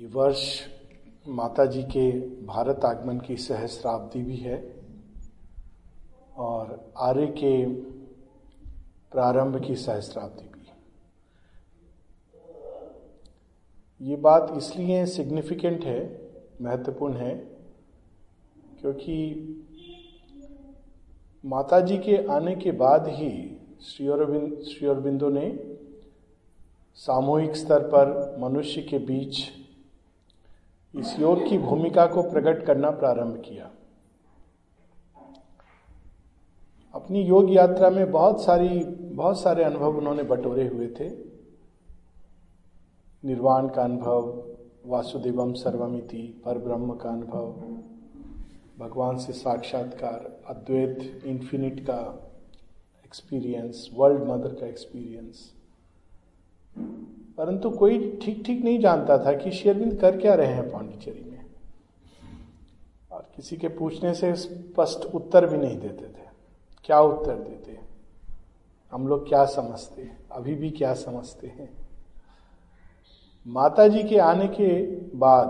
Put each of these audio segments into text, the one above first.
ये वर्ष माता जी के भारत आगमन की सहस्राब्दी भी है और आर्य के प्रारंभ की सहस्राब्दी भी ये बात इसलिए सिग्निफिकेंट है, महत्वपूर्ण है, क्योंकि माता जी के आने के बाद ही श्री अरविंद श्री अरविंदो ने सामूहिक स्तर पर मनुष्य के बीच इस योग की भूमिका को प्रकट करना प्रारंभ किया। अपनी योग यात्रा में बहुत सारी, बहुत सारे अनुभव उन्होंने बटोरे हुए थे। निर्वाण का अनुभव, वासुदेवम सर्वमिति पर ब्रह्म का अनुभव, भगवान से साक्षात्कार, अद्वैत इन्फिनिट का एक्सपीरियंस वर्ल्ड मदर का एक्सपीरियंस परंतु कोई ठीक ठीक नहीं जानता था कि शेरविंद कर क्या रहे हैं पांडिचेरी में। और किसी के पूछने से स्पष्ट उत्तर भी नहीं देते थे। क्या उत्तर देते? हम लोग क्या समझते? हैं अभी भी क्या समझते हैं? माता जी के आने के बाद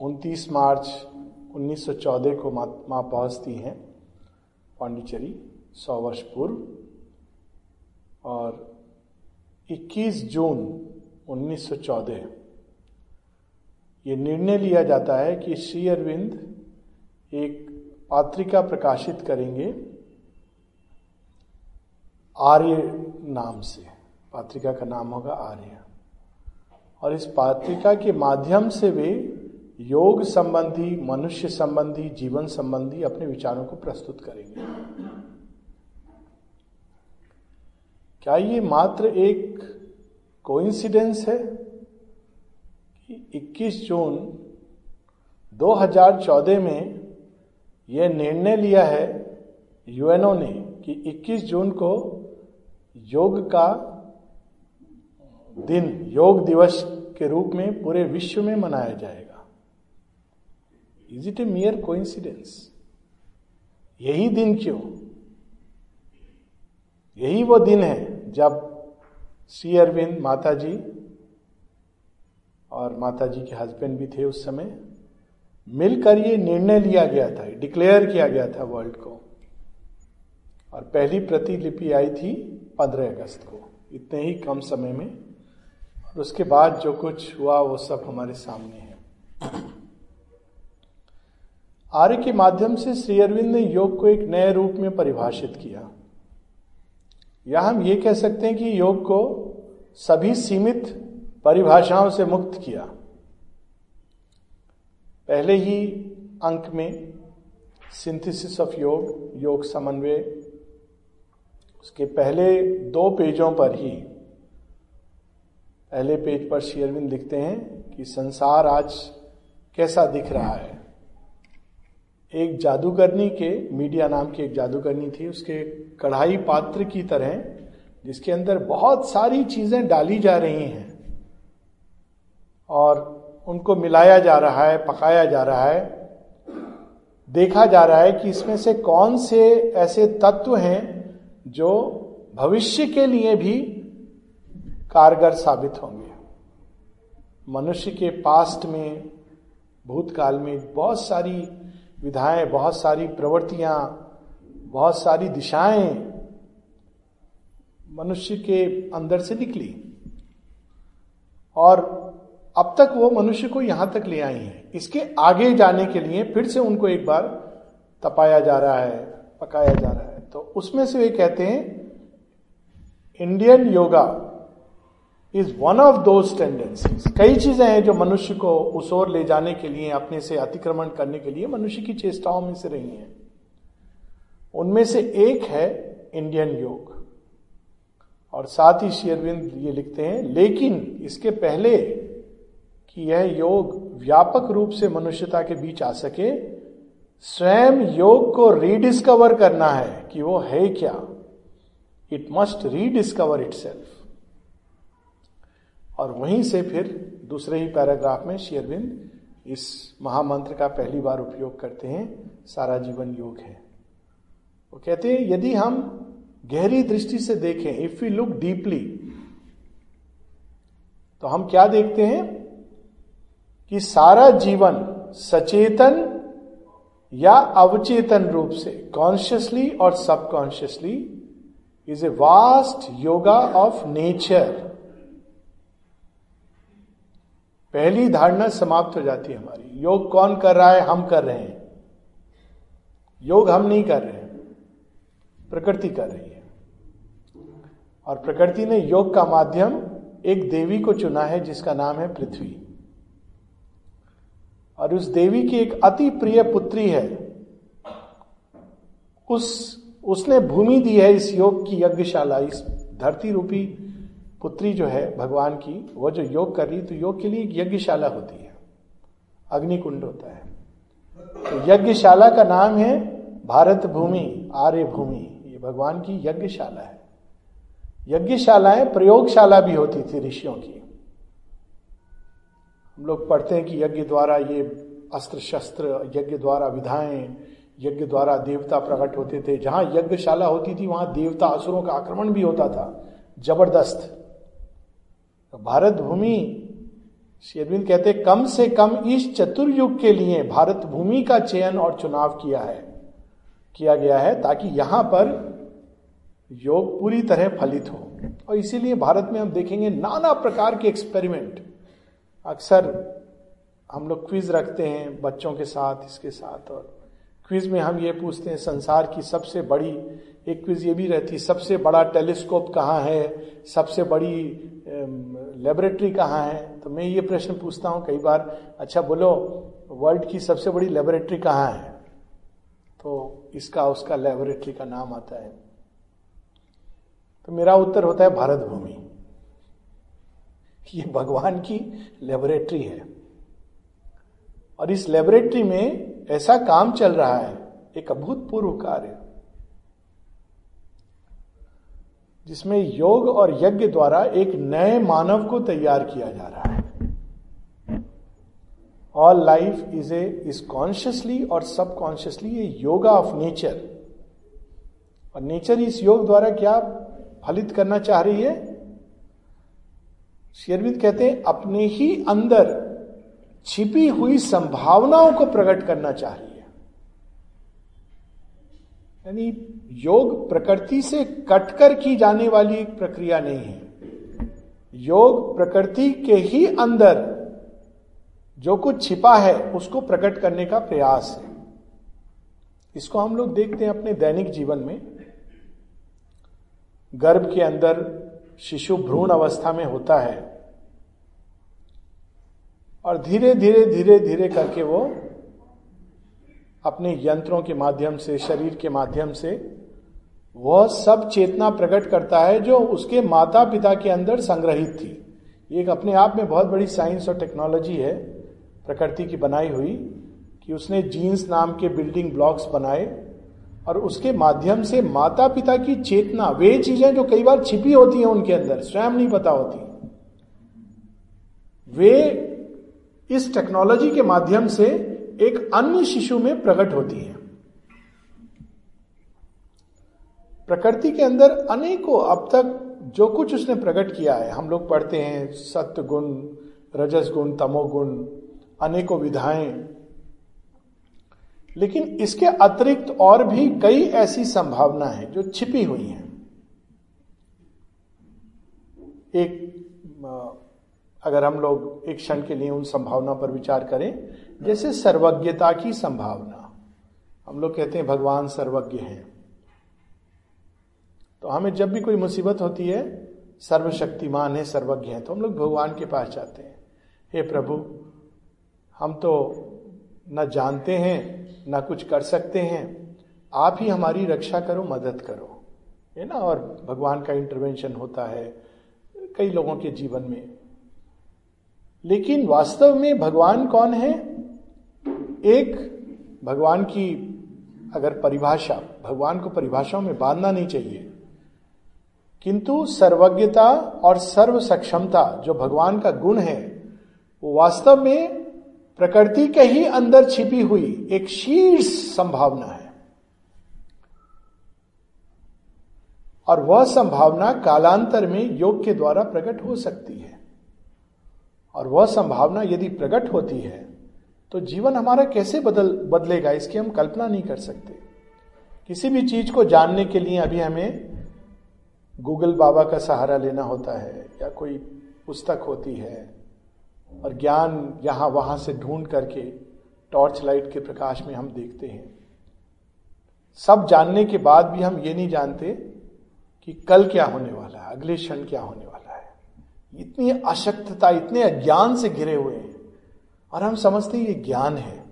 29 मार्च 1914 को माँ पहुँचती हैं पांडिचेरी, सौ वर्ष पूर्व। और 21 जून 1914 ये निर्णय लिया जाता है कि श्री अरविंद एक पात्रिका प्रकाशित करेंगे आर्य नाम से। पात्रिका का नाम होगा आर्य। और इस पात्रिका के माध्यम से वे योग संबंधी, मनुष्य संबंधी, जीवन संबंधी अपने विचारों को प्रस्तुत करेंगे। क्या ये मात्र एक कोइंसिडेंस है कि 21 जून 2014 में यह निर्णय लिया है यूएनओ ने कि 21 जून को योग का दिन, योग दिवस के रूप में पूरे विश्व में मनाया जाएगा। Is it a mere coincidence यही दिन क्यों? यही वो दिन है जब श्री अरविंद माता जी और माता जी के हस्बैंड भी थे उस समय। मिलकर ये निर्णय लिया गया था डिक्लेयर किया गया था वर्ल्ड को। और पहली प्रतिलिपि आई थी पंद्रह अगस्त को, इतने ही कम समय में। और उसके बाद जो कुछ हुआ, वो सब हमारे सामने है। आर्य के माध्यम से श्री अरविंद ने योग को एक नए रूप में परिभाषित किया। या हम ये कह सकते हैं कि योग को सभी सीमित परिभाषाओं से मुक्त किया। पहले ही अंक में सिंथेसिस ऑफ़ योग योग समन्वय, उसके पहले दो पेजों पर ही, पहले पेज पर शेयरविंद लिखते हैं कि संसार आज कैसा दिख रहा है। एक जादूगरनी के, मीडिया नाम की एक जादूगरनी थी, उसके कढ़ाई पात्र की तरह जिसके अंदर बहुत सारी चीज़ें डाली जा रही हैं और उनको मिलाया जा रहा है, पकाया जा रहा है। देखा जा रहा है कि इसमें से कौन से ऐसे तत्व हैं जो भविष्य के लिए भी कारगर साबित होंगे। मनुष्य के पास्ट में, भूतकाल में बहुत सारी विधाएँ, बहुत सारी प्रवृत्तियाँ बहुत सारी दिशाएँ मनुष्य के अंदर से निकली। और अब तक वो मनुष्य को यहाँ तक ले आई हैं। इसके आगे जाने के लिए फिर से उनको एक बार तपाया जा रहा है, पकाया जा रहा है। तो उसमें से वे कहते हैं Indian yoga is one of those tendencies कई चीज़ें हैं जो मनुष्य को उस ओर ले जाने के लिए, अपने से अतिक्रमण करने के लिए मनुष्य की चेष्टाओं में से रही हैं। उनमें से एक है इंडियन योग। और साथ ही शेरविंद ये लिखते हैं, लेकिन इसके पहले कि यह योग व्यापक रूप से मनुष्यता के बीच आ सके, स्वयं योग को रीडिस्कवर करना है कि वो है क्या। इट मस्ट रीडिस्कवर इट और वहीं से फिर दूसरे ही पैराग्राफ में शेयरविंद इस महामंत्र का पहली बार उपयोग करते हैं, सारा जीवन योग है। वो कहते हैं, यदि हम गहरी दृष्टि से देखें इफ़ यू लुक डीपली तो हम क्या देखते हैं? कि सारा जीवन सचेतन या अवचेतन रूप से कॉन्शियसली और subconsciously is a vast yoga of nature पहली धारणा समाप्त हो जाती है हमारी। योग कौन कर रहा है? हम कर रहे हैं। योग हम नहीं कर रहे हैं। प्रकृति कर रही है। और प्रकृति ने योग का माध्यम एक देवी को चुना है, जिसका नाम है पृथ्वी। और उस देवी की एक अति प्रिय पुत्री है। उस, उसने भूमि दी है इस योग की यज्ञशाला। इस धरती रूपी पुत्री जो है, भगवान की वह जो योग कर रही तो योग के लिए एक यज्ञशाला होती है। अग्निकुंड होता है। तो यज्ञशाला का नाम है भारत भूमि, आर्य भूमि। भगवान की यज्ञशाला है। यज्ञशालाएँ प्रयोगशाला भी होती थी ऋषियों की। हम लोग पढ़ते हैं कि यज्ञ द्वारा ये अस्त्र शस्त्र यज्ञ द्वारा विधाएँ, यज्ञ द्वारा देवता प्रकट होते थे। जहाँ यज्ञशाला होती थी, वहाँ देवता असुरों का आक्रमण भी होता था। ज़बरदस्त। भारत भूमि शेरविंद कहते, कम से कम इस चतुर्युग के लिए भारत भूमि का चयन और चुनाव किया है, किया गया है ताकि यहाँ पर योग पूरी तरह फलित हो। और इसीलिए भारत में हम देखेंगे नाना प्रकार के एक्सपेरिमेंट अक्सर हम लोग क्विज रखते हैं बच्चों के साथ, इसके साथ, और क्विज में हम ये पूछते हैं, संसार की सबसे बड़ी, एक क्विज ये भी रहती सबसे बड़ा टेलीस्कोप कहाँ है? सबसे बड़ी लेबोरेटरी कहाँ है? तो मैं ये प्रश्न पूछता हूँ कई बार अच्छा बोलो वर्ल्ड की सबसे बड़ी लेबोरेटरी कहाँ है? तो इसका, उसका लेबोरेटरी का नाम आता है। तो मेरा उत्तर होता है भारत भूमि। ये भगवान की लेबोरेटरी है। और इस लेबोरेटरी में ऐसा काम चल रहा है, एक अभूतपूर्व कार्य, जिसमें योग और यज्ञ द्वारा एक नए मानव को तैयार किया जा रहा है। All life is a is consciously और subconsciously a yoga of nature और नेचर इस योग द्वारा क्या फलित करना चाह रही है? शेरविद कहते हैं, अपने ही अंदर छिपी हुई संभावनाओं को प्रकट करना चाह रही है। यानी योग प्रकृति से कटकर की जाने वाली प्रक्रिया नहीं है। योग प्रकृति के ही अंदर जो कुछ छिपा है, उसको प्रकट करने का प्रयास है। इसको हम लोग देखते हैं अपने दैनिक जीवन में। गर्भ के अंदर शिशु भ्रूण अवस्था में होता है। और धीरे धीरे धीरे धीरे करके वो अपने यंत्रों के माध्यम से, शरीर के माध्यम से वह सब चेतना प्रकट करता है जो उसके माता पिता के अंदर संग्रहित थी। एक अपने आप में बहुत बड़ी साइंस और टेक्नोलॉजी है, प्रकृति की बनाई हुई, कि उसने जीन्स नाम के बिल्डिंग ब्लॉक्स बनाए और उसके माध्यम से माता पिता की चेतना, वे चीज़ें जो कई बार छिपी होती हैं उनके अंदर, स्वयं नहीं पता होती। वे इस टेक्नोलॉजी के माध्यम से एक अन्य शिशु में प्रकट होती है। प्रकृति के अंदर अनेकों अब तक जो कुछ उसने प्रकट किया है, हम लोग पढ़ते हैं सत्य गुण रजस गुण तमोगुण, अनेकों विधाएँ लेकिन इसके अतिरिक्त और भी कई ऐसी संभावना है जो छिपी हुई हैं। एक अगर हम लोग एक क्षण के लिए उन संभावना पर विचार करें, जैसे सर्वज्ञता की संभावना। हम लोग कहते हैं, भगवान सर्वज्ञ हैं। तो हमें जब भी कोई मुसीबत होती है, सर्वशक्तिमान है, सर्वज्ञ है तो हम लोग भगवान के पास जाते हैं। हे प्रभु, हम तो न जानते हैं, न कुछ कर सकते हैं। आप ही हमारी रक्षा करो, मदद करो। है ना? और भगवान का इंटरवेंशन होता है कई लोगों के जीवन में। लेकिन वास्तव में भगवान कौन है? एक, भगवान की अगर परिभाषा, भगवान को परिभाषाओं में बांधना नहीं चाहिए। किंतु सर्वज्ञता और सर्व सक्षमता जो भगवान का गुण है, वो वास्तव में प्रकृति के ही अंदर छिपी हुई एक शीर्ष संभावना है। और वह संभावना कालांतर में योग के द्वारा प्रकट हो सकती है। और वह संभावना यदि प्रकट होती है तो जीवन हमारा कैसे बदल, बदलेगा, इसकी हम कल्पना नहीं कर सकते। किसी भी चीज़ को जानने के लिए अभी हमें गूगल बाबा का सहारा लेना होता है, या कोई पुस्तक होती है और ज्ञान यहाँ वहाँ से ढूंढ करके टॉर्च लाइट के प्रकाश में हम देखते हैं। सब जानने के बाद भी हम ये नहीं जानते कि कल क्या होने वाला है, अगले क्षण क्या होने वाला है। इतनी अशक्तता, इतने अज्ञान से घिरे हुए हैं और हम समझते हैं ये ज्ञान है।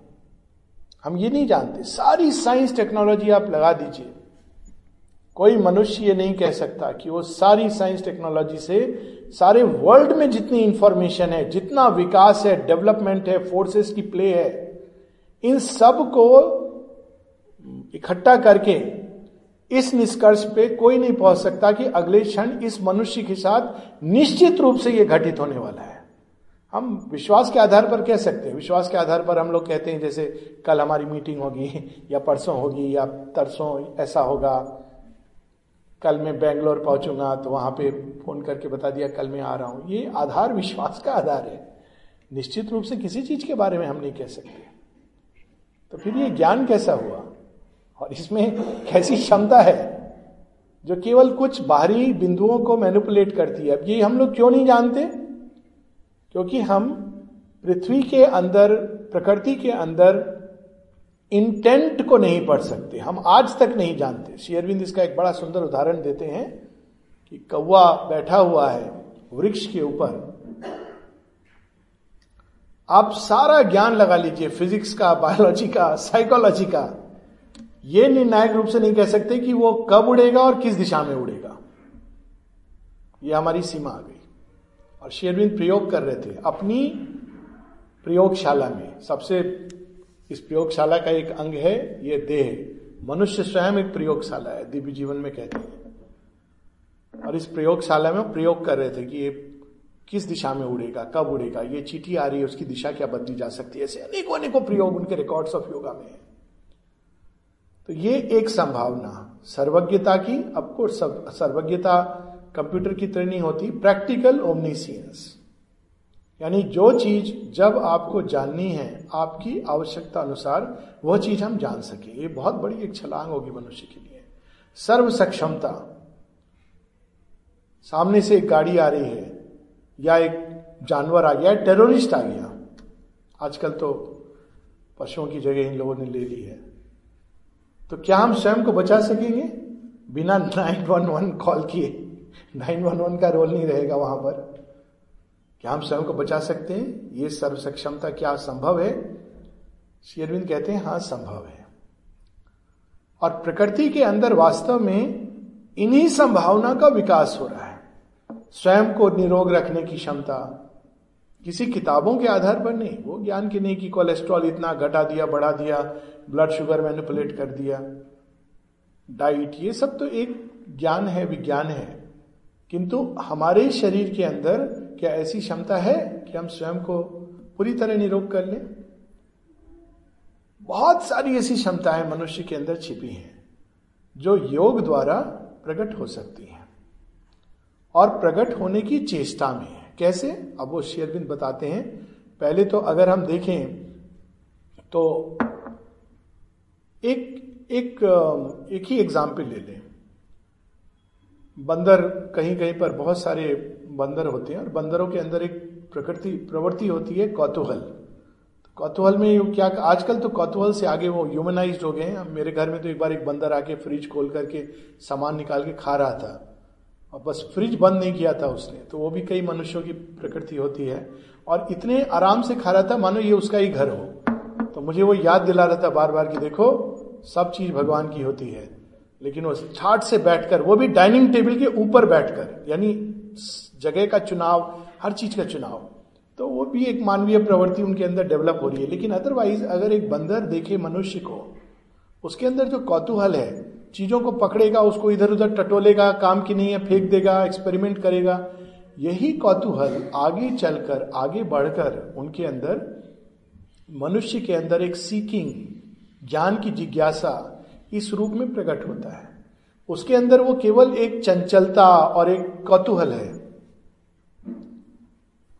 हम ये नहीं जानते। सारी साइंस टेक्नोलॉजी आप लगा दीजिए। कोई मनुष्य ये नहीं कह सकता कि वो सारी साइंस टेक्नोलॉजी से सारे वर्ल्ड में जितनी इंफॉर्मेशन है, जितना विकास है डेवलपमेंट है फोर्सेस की प्ले है, इन सबको इकट्ठा करके इस निष्कर्ष पे कोई नहीं पहुँच सकता कि अगले क्षण इस मनुष्य के साथ निश्चित रूप से यह घटित होने वाला है। हम विश्वास के आधार पर कह सकते हैं। विश्वास के आधार पर हम लोग कहते हैं, जैसे कल हमारी मीटिंग होगी, या परसों होगी, या तरसों, ऐसा होगा। कल मैं बेंगलोर पहुंचूँगा तो वहाँ पे फ़ोन करके बता दिया, कल मैं आ रहा हूँ। ये आधार, विश्वास का आधार है। निश्चित रूप से किसी चीज़ के बारे में हम नहीं कह सकते। तो फिर ये ज्ञान कैसा हुआ? और इसमें कैसी क्षमता है? जो केवल कुछ बाहरी बिंदुओं को मैनिपुलेट करती है। अब ये हम लोग क्यों नहीं जानते? क्योंकि हम पृथ्वी के अंदर, प्रकृति के अंदर इंटेंट को नहीं पढ़ सकते। हम आज तक नहीं जानते। शेयरविंद इसका एक बड़ा सुंदर उदाहरण देते हैं कि कौवा बैठा हुआ है वृक्ष के ऊपर। आप सारा ज्ञान लगा लीजिए फिजिक्स का बायोलॉजी का साइकोलॉजी का। ये निर्णायक रूप से नहीं कह सकते कि वो कब उड़ेगा और किस दिशा में उड़ेगा। ये हमारी सीमा आ गई। और शेरविंद प्रयोग कर रहे थे अपनी प्रयोगशाला में। सबसे इस प्रयोगशाला का एक अंग है, ये देह। मनुष्य स्वयं एक प्रयोगशाला है, दिव्य जीवन में कहते हैं। और इस प्रयोगशाला में प्रयोग कर रहे थे कि ये किस दिशा में उड़ेगा, कब उड़ेगा, ये चीटी आ रही है, उसकी दिशा क्या बदली जा सकती है, ऐसे अनेकों अनेकों प्रयोग उनके रिकॉर्ड्स ऑफ़ योगा में है। तो ये एक संभावना, सर्वज्ञता की आपको सर्वज्ञता कंप्यूटर की तरह नहीं होती प्रैक्टिकल ओमनीसियंस यानी जो चीज़ जब आपको जाननी है, आपकी आवश्यकता अनुसार, वह चीज़ हम जान सके। ये बहुत बड़ी एक छलांग होगी मनुष्य के लिए। सर्व सक्षमता सामने से एक गाड़ी आ रही है, या एक जानवर आ गया, टेररिस्ट आ गया। आजकल तो पशुओं की जगह इन लोगों ने ले ली है। तो क्या हम स्वयं को बचा सकेंगे? बिना 911 कॉल किए। 911 का रोल नहीं रहेगा वहाँ पर। क्या हम स्वयं को बचा सकते हैं? ये सर्व सक्षमता क्या संभव है? शेरविंद कहते हैं, हाँ, संभव है। और प्रकृति के अंदर वास्तव में इन्हीं संभावना का विकास हो रहा है। स्वयं को निरोग रखने की क्षमता, किसी किताबों के आधार पर नहीं, वो ज्ञान की नहीं कि कोलेस्ट्रॉल इतना घटा दिया, बढ़ा दिया, ब्लड शुगर मैनिपुलेट कर दिया। डाइट, ये सब तो एक ज्ञान है, विज्ञान है। किंतु हमारे शरीर के अंदर क्या ऐसी क्षमता है कि हम स्वयं को पूरी तरह निरोग कर लें? बहुत सारी ऐसी क्षमताएँ मनुष्य के अंदर छिपी हैं, जो योग द्वारा प्रकट हो सकती हैं। और प्रकट होने की चेष्टा में है। कैसे? अब वो शेयरबिंद बताते हैं। पहले तो अगर हम देखें तो एक एक एक ही एग्ज़ाम्पल ले लें। बंदर कहीं कहीं पर बहुत सारे बंदर होते हैं और बंदरों के अंदर एक प्रकृति, प्रवृत्ति होती है कौतूहल। कौतूहल में क्या, आजकल तो कौतूहल से आगे वो ह्यूमनाइज हो गए हैं। मेरे घर में तो एक बार एक बंदर आके फ्रिज खोल करके सामान निकाल के खा रहा था। और बस फ्रिज बंद नहीं किया था उसने। तो वो भी कई मनुष्यों की प्रकृति होती है। और इतने आराम से खा रहा था, मानो ये उसका ही घर हो। तो मुझे वो याद दिला रहा था बार बार कि देखो, सब चीज़ भगवान की होती है। लेकिन वो ठाट से बैठकर, वो भी डाइनिंग टेबल के ऊपर बैठकर, यानी जगह का चुनाव, हर चीज़ का चुनाव तो वो भी एक मानवीय प्रवृत्ति उनके अंदर डेवलप हो रही है। लेकिन अदरवाइज़ अगर एक बंदर देखे मनुष्य को, उसके अंदर जो कौतूहल है, चीज़ों को पकड़ेगा, उसको इधर उधर टटोलेगा, काम की नहीं है, फेंक देगा एक्सपेरिमेंट करेगा, यही कौतूहल आगे चलकर, आगे बढ़कर उनके अंदर, मनुष्य के अंदर एक सीकिंग ज्ञान की जिज्ञासा इस रूप में प्रकट होता है। उसके अंदर वो केवल एक चंचलता और एक कौतूहल है।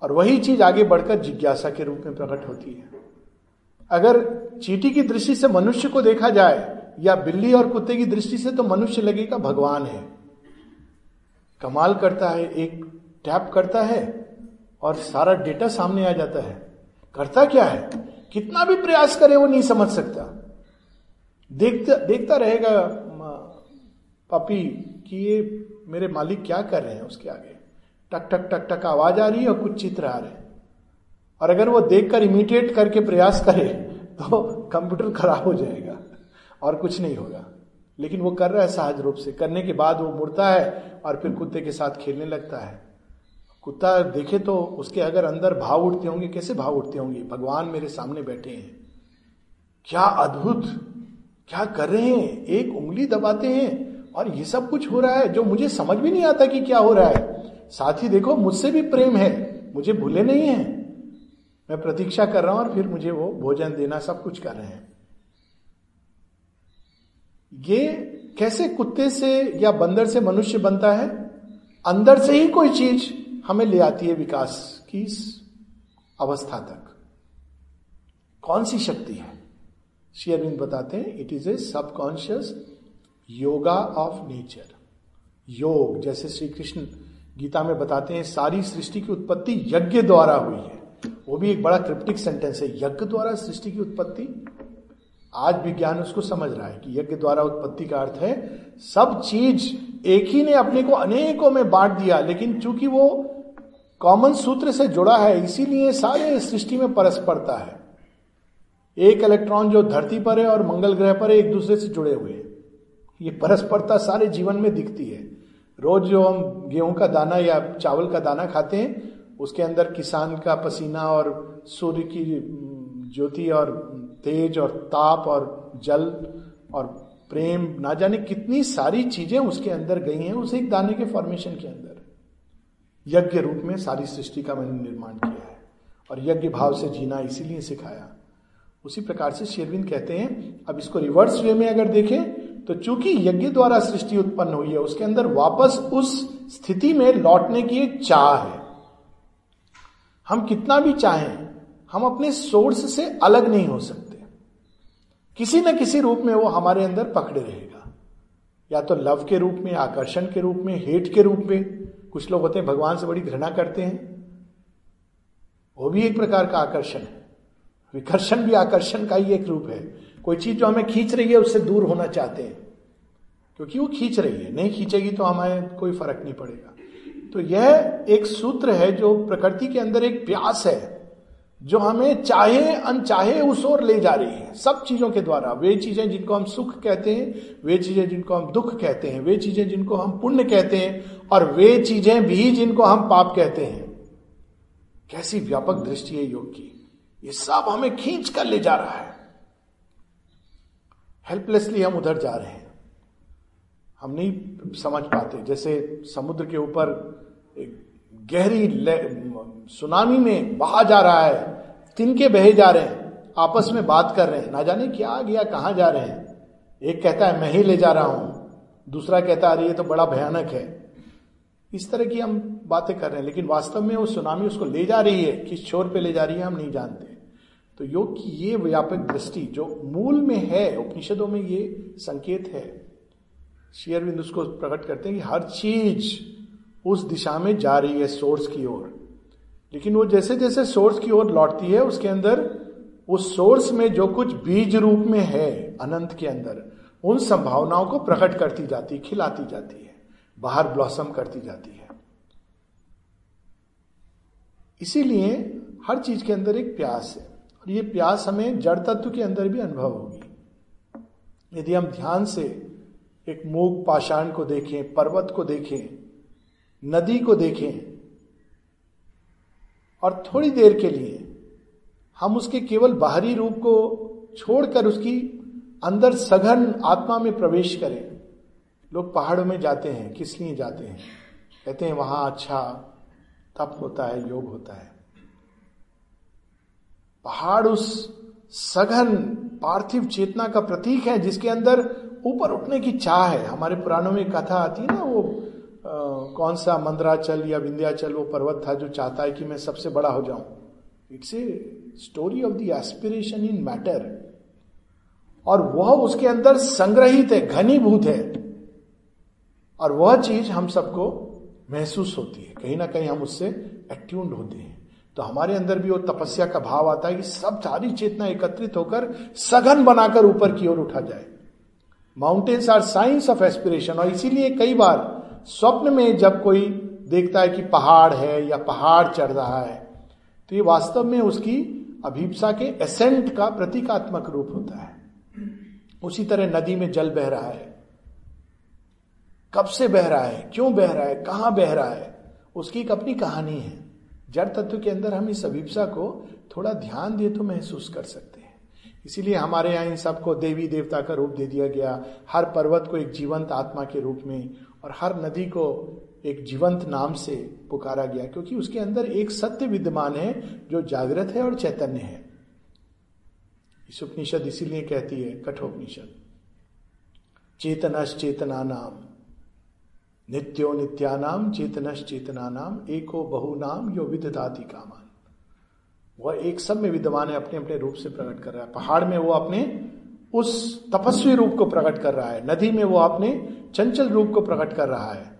और वही चीज़ आगे बढ़कर जिज्ञासा के रूप में प्रकट होती है। अगर चीटी की दृष्टि से मनुष्य को देखा जाए, या बिल्ली और कुत्ते की दृष्टि से तो मनुष्य लगेगा भगवान है। कमाल करता है, एक टैप करता है, और सारा डेटा सामने आ जाता है। करता क्या है? कितना भी प्रयास करे, वो नहीं समझ सकता। देखता देखता रहेगा पपी, कि ये मेरे मालिक क्या कर रहे हैं उसके आगे। टक टक टक टक, आवाज़ आ रही है और कुछ चित्र आ रहे हैं। और अगर वो देखकर इमिटेट करके प्रयास करे तो कंप्यूटर खराब हो जाएगा और कुछ नहीं होगा। लेकिन वो कर रहा है सहज रूप से। करने के बाद वो मुड़ता है और फिर कुत्ते के साथ खेलने लगता है। कुत्ता देखे तो उसके अगर अंदर भाव उठते होंगे, कैसे भाव उठते होंगे? भगवान मेरे सामने बैठे हैं। क्या अद्भुत क्या कर रहे हैं? एक उंगली दबाते हैं। और ये सब कुछ हो रहा है जो मुझे समझ भी नहीं आता कि क्या हो रहा है। साथ ही देखो, मुझसे भी प्रेम है। मुझे भूले नहीं है। मैं प्रतीक्षा कर रहा हूँ और फिर मुझे वो भोजन देना, सब कुछ कर रहे हैं। ये कैसे कुत्ते से या बंदर से मनुष्य बनता है? अंदर से ही कोई चीज़ हमें ले आती है विकास की अवस्था तक। कौन सी शक्ति है? श्री अरविंद बताते हैं it is a subconscious yoga of nature योग जैसे श्री कृष्ण गीता में बताते हैं, सारी सृष्टि की उत्पत्ति यज्ञ द्वारा हुई है। वो भी एक बड़ा क्रिप्टिक सेंटेंस है। यज्ञ द्वारा सृष्टि की उत्पत्ति? आज विज्ञान उसको समझ रहा है कि यज्ञ द्वारा उत्पत्ति का अर्थ है, सब चीज़ एक ही ने अपने को अनेकों में बांट दिया, लेकिन चूँकि वो कॉमन सूत्र से जुड़ा है, इसीलिए सारे सृष्टि में परस्परता है। एक इलेक्ट्रॉन जो धरती पर है और मंगल ग्रह पर है, एक दूसरे से जुड़े हुए हैं। ये परस्परता सारे जीवन में दिखती है। रोज जो हम गेहूँ का दाना या चावल का दाना खाते हैं, उसके अंदर किसान का पसीना और सूर्य की ज्योति और तेज और ताप और जल और प्रेम, ना जाने कितनी सारी चीज़ें उसके अंदर गई हैं, उस एक दाने के फॉर्मेशन के अंदर। यज्ञ रूप में सारी सृष्टि का मैंने निर्माण किया है और यज्ञ भाव से जीना इसीलिए सिखाया। उसी प्रकार से शेरविंद कहते हैं, अब इसको रिवर्स वे में अगर देखें तो चूँकि यज्ञ द्वारा सृष्टि उत्पन्न हुई है, उसके अंदर वापस उस स्थिति में लौटने की एक चाह है। हम कितना भी चाहें, हम अपने सोर्स से अलग नहीं हो सकते। किसी न किसी रूप में वो हमारे अंदर पकड़े रहेगा। या तो लव के रूप में, आकर्षण के रूप में हेट के रूप में, कुछ लोग होते हैं, भगवान से बड़ी घृणा करते हैं। वो भी एक प्रकार का आकर्षण है। विकर्षण भी आकर्षण का ही एक रूप है। कोई चीज़ जो हमें खींच रही है, उससे दूर होना चाहते हैं। क्योंकि वो खींच रही है। नहीं खींचेगी तो हमें कोई फ़र्क नहीं पड़ेगा। तो यह एक सूत्र है जो प्रकृति के अंदर एक प्यास है, जो हमें चाहे, अनचाहे उस ओर ले जा रही है। सब चीज़ों के द्वारा। वे चीज़ें जिनको हम सुख कहते हैं, वे चीज़ें जिनको हम दुख कहते हैं, वे चीज़ें जिनको हम पुण्य कहते हैं, और वे चीज़ें भी जिनको हम पाप कहते हैं। कैसी व्यापक दृष्टि है योग की। ये सब हमें खींच कर ले जा रहा है। हेल्पलेसली हम उधर जा रहे हैं। हम नहीं समझ पाते। जैसे समुद्र के ऊपर एक गहरी सुनामी में बहा जा रहा है। तिनके बहे जा रहे हैं। आपस में बात कर रहे हैं। ना जाने क्या गया, कहाँ जा रहे हैं। एक कहता है, मैं ही ले जा रहा हूँ। दूसरा कहता है, अरे, ये तो बड़ा भयानक है। इस तरह की हम बातें कर रहे हैं, लेकिन वास्तव में वो सुनामी उसको ले जा रही है। किस छोर पे ले जा रही है, हम नहीं जानते। तो योग की ये व्यापक दृष्टि जो मूल में है, उपनिषदों में ये संकेत है। शेयरविंद उसको प्रकट करते हैं कि हर चीज़ उस दिशा में जा रही है सोर्स की ओर। लेकिन वो जैसे जैसे सोर्स की ओर लौटती है, उसके अंदर, उस सोर्स में जो कुछ बीज रूप में है, अनंत के अंदर, उन संभावनाओं को प्रकट करती जाती, खिलाती जाती है, बाहर ब्लॉसम करती जाती है। इसीलिए हर चीज़ के अंदर एक प्यास है। और ये प्यास हमें जड़ तत्व के अंदर भी अनुभव होगी। यदि हम ध्यान से एक मूग पाषाण को देखें, पर्वत को देखें, नदी को देखें, और थोड़ी देर के लिए हम उसके केवल बाहरी रूप को छोड़कर उसकी अंदर सघन आत्मा में प्रवेश करें। लोग पहाड़ों में जाते हैं, किस लिए जाते हैं? कहते हैं, वहाँ अच्छा तप होता है, योग होता है। पहाड़ उस सघन पार्थिव चेतना का प्रतीक है जिसके अंदर ऊपर उठने की चाह है। हमारे पुराणों में कथा आती है ना वो आ, कौन सा मंदराचल या विंध्याचल वो पर्वत था जो चाहता है कि मैं सबसे बड़ा हो जाऊँ। It's a story of the aspiration in matter और वह उसके अंदर संग्रहित है घनीभूत है। और वह चीज़ हम सबको महसूस होती है। कहीं ना कहीं हम उससे अट्यून्ड होते हैं। तो हमारे अंदर भी वो तपस्या का भाव आता है कि सब सारी चेतना एकत्रित होकर सघन बनाकर ऊपर की ओर उठा जाए। Mountains are science of aspiration और इसीलिए कई बार स्वप्न में जब कोई देखता है कि पहाड़ है या पहाड़ चढ़ रहा है तो ये वास्तव में उसकी अभिप्सा के एसेंट का प्रतीकात्मक रूप होता है। उसी तरह नदी में जल बह रहा है। कब से बह रहा है? क्यों बह रहा है? कहाँ बह रहा है? उसकी एक अपनी कहानी है। जड़ तत्व के अंदर हम इस अभिप्सा को थोड़ा ध्यान दे तो महसूस कर सकते हैं। इसीलिए हमारे यहाँ इन सबको देवी देवता का रूप दे दिया गया। हर पर्वत को एक जीवंत आत्मा के रूप में और हर नदी को एक जीवंत नाम से पुकारा गया, क्योंकि उसके अंदर एक सत्य विद्यमान है जो जागृत है और चैतन्य है। इस उपनिषद इसीलिए कहती है, कठोपनिषद। चेतनश चेतना नाम। नित्यो नित्यानाम चेतनश चेतना नाम एको बहु नाम यो विददाति कामान। वह एक सब में विद्यमान है, अपने अपने रूप से प्रकट कर रहा है। पहाड़ में वो अपने उस तपस्वी रूप को प्रकट कर रहा है। नदी में वो अपने चंचल रूप को प्रकट कर रहा है।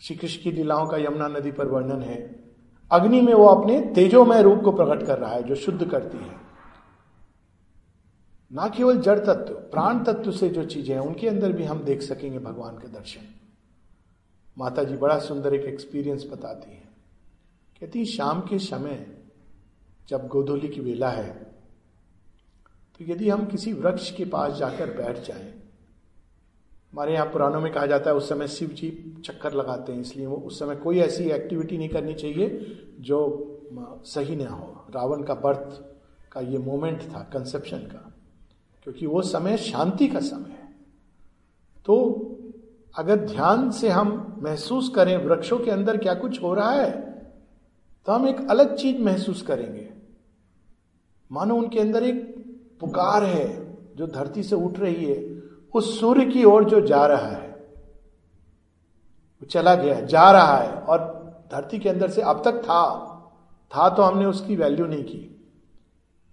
श्री कृष्ण की लीलाओं का यमुना नदी पर वर्णन है। अग्नि में वो अपने तेजोमय रूप को प्रकट कर रहा है, जो शुद्ध करती है। ना केवल जड़ तत्व, प्राण तत्व से जो चीज़ें हैं, उनके अंदर भी हम देख सकेंगे भगवान के दर्शन। माता जी बड़ा सुंदर एक एक्सपीरियंस बताती है। कहती शाम के समय जब गोधोली की वेला है तो यदि हम किसी वृक्ष के पास जाकर बैठ जाएँ, हमारे यहाँ पुराणों में कहा जाता है, उस समय शिव जी चक्कर लगाते हैं, इसलिए वो उस समय कोई ऐसी एक्टिविटी नहीं करनी चाहिए जो सही ना हो। रावण का बर्थ का ये मोमेंट था कंसेप्शन का, क्योंकि वो समय शांति का समय है। तो अगर ध्यान से हम महसूस करें वृक्षों के अंदर क्या कुछ हो रहा है तो हम एक अलग चीज़ महसूस करेंगे। मानो उनके अंदर एक पुकार है जो धरती से उठ रही है। उस सूर्य की ओर जो जा रहा है, वो चला गया, जा रहा है और धरती के अंदर से अब तक था था तो हमने उसकी वैल्यू नहीं की।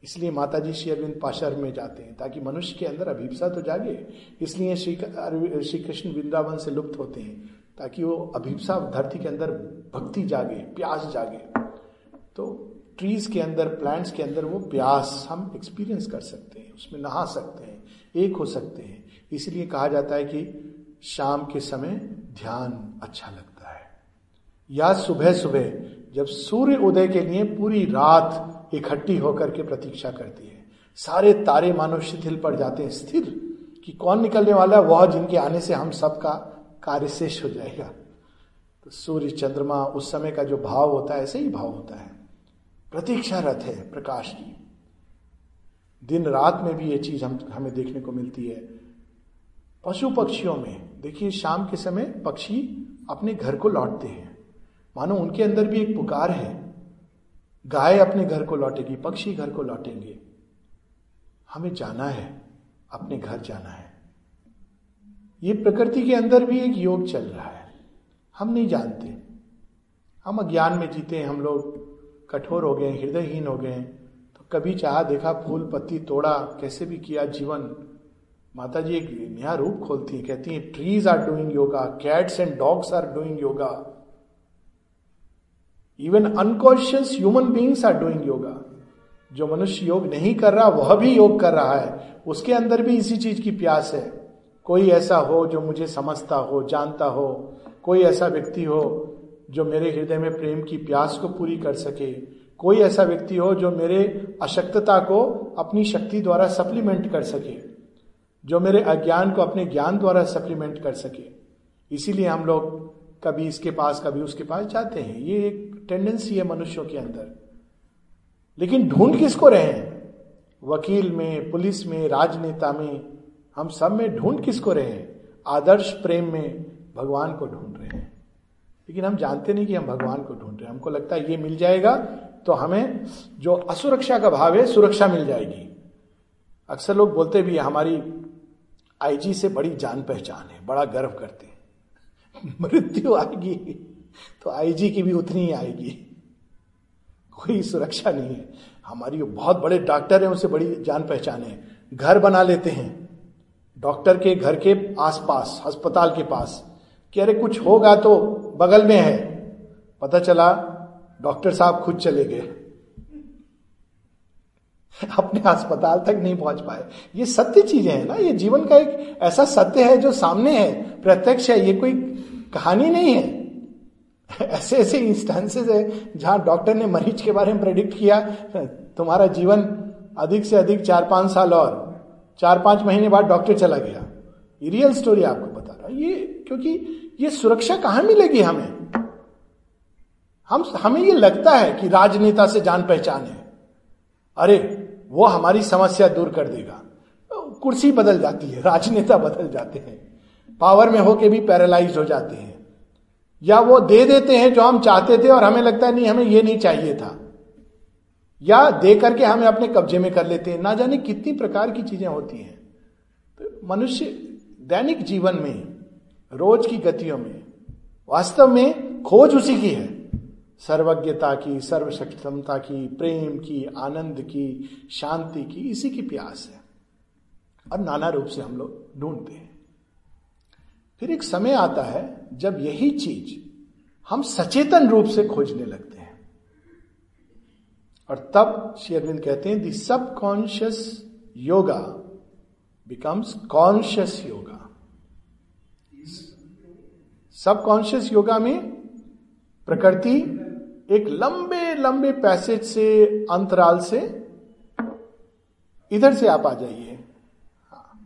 इसलिए माता जी श्री अरविंद पाशर में जाते हैं, ताकि मनुष्य के अंदर अभिप्सा तो जागे। इसलिए श्री श्री कृष्ण वृंदावन से लुप्त होते हैं, ताकि वो अभिप्सा धरती के अंदर भक्ति जागे, प्यास जागे। तो ट्रीज के अंदर प्लांट्स के अंदर वो प्यास हम एक्सपीरियंस कर सकते हैं, उसमें नहा सकते हैं, एक हो सकते हैं। इसलिए कहा जाता है कि शाम के समय ध्यान अच्छा लगता है। या सुबह सुबह जब सूर्य उदय के लिए पूरी रात इकट्ठी होकर के प्रतीक्षा करती है। सारे तारे मानव शिथिल पड़ जाते हैं। स्थिर कि कौन निकलने वाला है? वह जिनके आने से हम सबका कार्य शेष हो जाएगा। तो सूर्य, चंद्रमा उस समय का जो भाव होता है, ऐसे ही भाव होता है। प्रतीक्षा रथ है प्रकाश की। दिन रात में भी ये चीज़ हम, हमें देखने को मिलती है। पशु पक्षियों में, देखिए, शाम के समय पक्षी अपने घर को लौटते हैं। मानो उनके अंदर भी एक पुकार है। गाय अपने घर को लौटेगी, पक्षी घर को लौटेंगे। हमें जाना है, अपने घर जाना है। ये प्रकृति के अंदर भी एक योग चल रहा है। हम नहीं जानते। हम अज्ञान में जीते हैं, हम लोग कठोर हो गए, हृदयहीन हो गए तो कभी चाह देखा, फूल, पत्ती, तोड़ा, कैसे भी किया, जीवन। माता जी एक नया रूप खोलती है, कहती है trees are doing yoga cats and dogs are doing yoga even unconscious human beings are doing yoga जो मनुष्य योग नहीं कर रहा, वह भी योग कर रहा है। उसके अंदर भी इसी चीज़ की प्यास है। कोई ऐसा हो जो मुझे समझता हो, जानता हो, कोई ऐसा व्यक्ति हो जो मेरे हृदय में प्रेम की प्यास को पूरी कर सके। कोई ऐसा व्यक्ति हो जो मेरे अशक्तता को अपनी शक्ति द्वारा सप्लीमेंट कर सके। जो मेरे अज्ञान को अपने ज्ञान द्वारा सप्लीमेंट कर सके। इसीलिए हम लोग कभी इसके पास, कभी उसके पास जाते हैं। ये एक टेंडेंसी है मनुष्यों के अंदर। लेकिन ढूंढ किसको रहे हैं? वकील में, पुलिस में, राजनेता में, हम सब में ढूंढ किसको रहे हैं? आदर्श प्रेम में भगवान को ढूंढ रहे हैं। लेकिन हम जानते नहीं कि हम भगवान को ढूंढ रहे हैं। हमको लगता है ये मिल जाएगा तो हमें जो असुरक्षा का भाव है, सुरक्षा मिल जाएगी। अक्सर लोग बोलते भी हमारी आईजी से बड़ी जान पहचान है, बड़ा गर्व करते हैं। मृत्यु आएगी। तो आईजी की भी उतनी ही आएगी। कोई सुरक्षा नहीं है। हमारी बहुत बड़े डॉक्टर हैं, उनसे बड़ी जान पहचान है। घर बना लेते हैं। डॉक्टर के घर के आसपास, अस्पताल के पास। कि अरे कुछ होगा तो बगल में है। पता चला, डॉक्टर साहब खुद चले गए। अपने अस्पताल तक नहीं पहुँच पाए। ये सत्य चीज़ें हैं ना। ये जीवन का एक ऐसा सत्य है जो सामने है। प्रत्यक्ष है। ये कोई कहानी नहीं है। ऐसे ऐसे इंस्टेंसेस है जहाँ डॉक्टर ने मरीज़ के बारे में प्रेडिक्ट किया, तुम्हारा जीवन अधिक से अधिक चार पाँच साल और चार पाँच महीने बाद डॉक्टर चला गया। ये रियल स्टोरी आपको बता रहा ये, क्योंकि ये सुरक्षा कहाँ मिलेगी हमें? हम, हमें ये लगता है कि राजनेता से जान पहचान है। अरे, वो हमारी समस्या दूर कर देगा। कुर्सी बदल जाती है, राजनेता बदल जाते हैं। पावर में होके भी पैरालाइज हो जाते हैं। या वो दे देते हैं जो हम चाहते थे और हमें लगता है, नहीं, हमें ये नहीं चाहिए था। या दे करके हमें अपने कब्जे में कर लेते हैं। ना जाने कितनी प्रकार की चीज़ें होती हैं। तो मनुष्य दैनिक जीवन में, रोज की गतियों में, वास्तव में खोज उसी की है। सर्वज्ञता की, सर्वशक्तमता की, प्रेम की, आनंद की, शांति की, इसी की प्यास है। और नाना रूप से हम लोग ढूंढते हैं। फिर एक समय आता है जब यही चीज़ हम सचेतन रूप से खोजने लगते हैं। और तब श्री अरविंद कहते हैं the subconscious yoga becomes conscious yoga subconscious yoga में प्रकृति एक लंबे लंबे पैसेज से, अंतराल से इधर से आप आ जाइए। हाँ।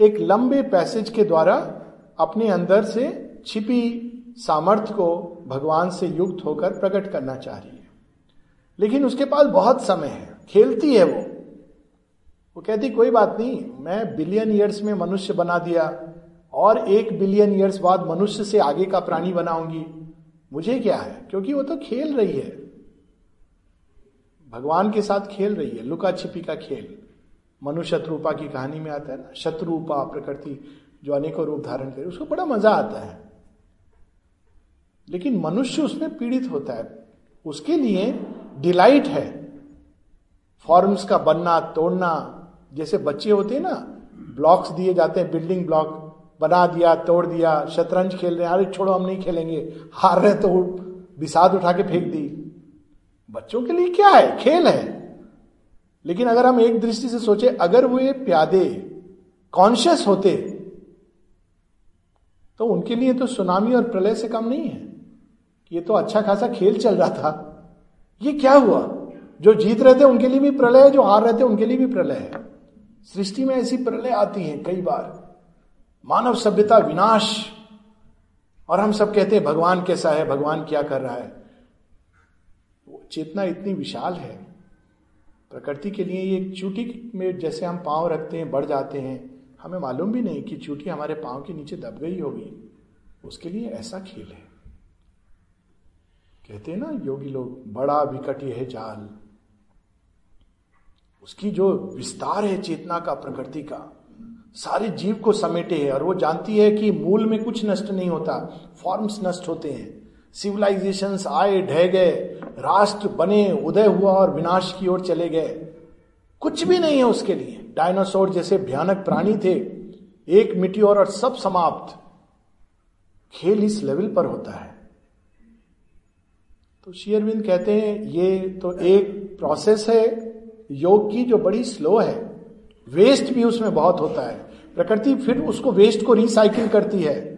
एक लंबे पैसेज के द्वारा अपने अंदर से छिपी सामर्थ्य को भगवान से युक्त होकर प्रकट करना चाह रही है लेकिन उसके पास बहुत समय है। खेलती है वो। वो कहती, कोई बात नहीं, मैं बिलियन ईयर्स में मनुष्य बना दिया और एक बिलियन ईयर्स बाद मनुष्य से आगे का प्राणी बनाऊँगी। मुझे क्या है? क्योंकि वो तो खेल रही है। भगवान के साथ खेल रही है। लुका छिपी का खेल। मनु शत्रुपा की कहानी में आता है ना, शत्रुपा प्रकृति। जो अनेकों रूप धारण करे, उसको बड़ा मज़ा आता है। लेकिन मनुष्य उसमें पीड़ित होता है। उसके लिए डिलाइट है। फॉर्म्स का बनना, तोड़ना, जैसे बच्चे होते हैं ना, ब्लॉक्स दिए जाते हैं, बिल्डिंग ब्लॉक, बना दिया, तोड़ दिया, शतरंज खेल रहे हैं, अरे छोड़ो, हम नहीं खेलेंगे। हार रहे तो विषाद उठा के फेंक दी। बच्चों के लिए क्या है? खेल है। लेकिन अगर हम एक दृष्टि से सोचे, अगर वो प्यादे कॉन्शियस होते तो उनके लिए तो सुनामी और प्रलय से कम नहीं है। ये तो अच्छा खासा खेल चल रहा था। ये क्या हुआ? जो जीत रहे थे, उनके लिए भी प्रलय है, जो हार रहे थे, उनके लिए भी प्रलय है। सृष्टि में ऐसी प्रलय आती है कई बार। मानव सभ्यता विनाश। और हम सब कहते हैं, भगवान कैसा है, भगवान क्या कर रहा है? चेतना इतनी विशाल है। प्रकृति के लिए ये चूटी में जैसे हम पाँव रखते हैं, बढ़ जाते हैं। हमें मालूम भी नहीं कि चूटी हमारे पाँव के नीचे दब गई होगी, उसके लिए ऐसा खेल है। कहते हैं ना, योगी लोग, बड़ा विकट है जाल। उसकी जो विस्तार है चेतना का, प्रकृति का, सारे जीव को समेटे है, और वो जानती है कि मूल में कुछ नष्ट नहीं होता फॉर्म्स नष्ट होते हैं। सिविलाइजेशन आए, ढह गए, राष्ट्र बने, उदय हुआ और विनाश की ओर चले गए। कुछ भी नहीं है उसके लिए। डायनासोर जैसे भयानक प्राणी थे, एक मिट्टी और सब समाप्त। खेल इस लेवल पर होता है। तो शेयरविंद कहते हैं, ये तो एक प्रोसेस है, योग की जो बड़ी स्लो है। वेस्ट भी उसमें बहुत होता है। प्रकृति फिर उसको वेस्ट को रिसाइकिल करती है।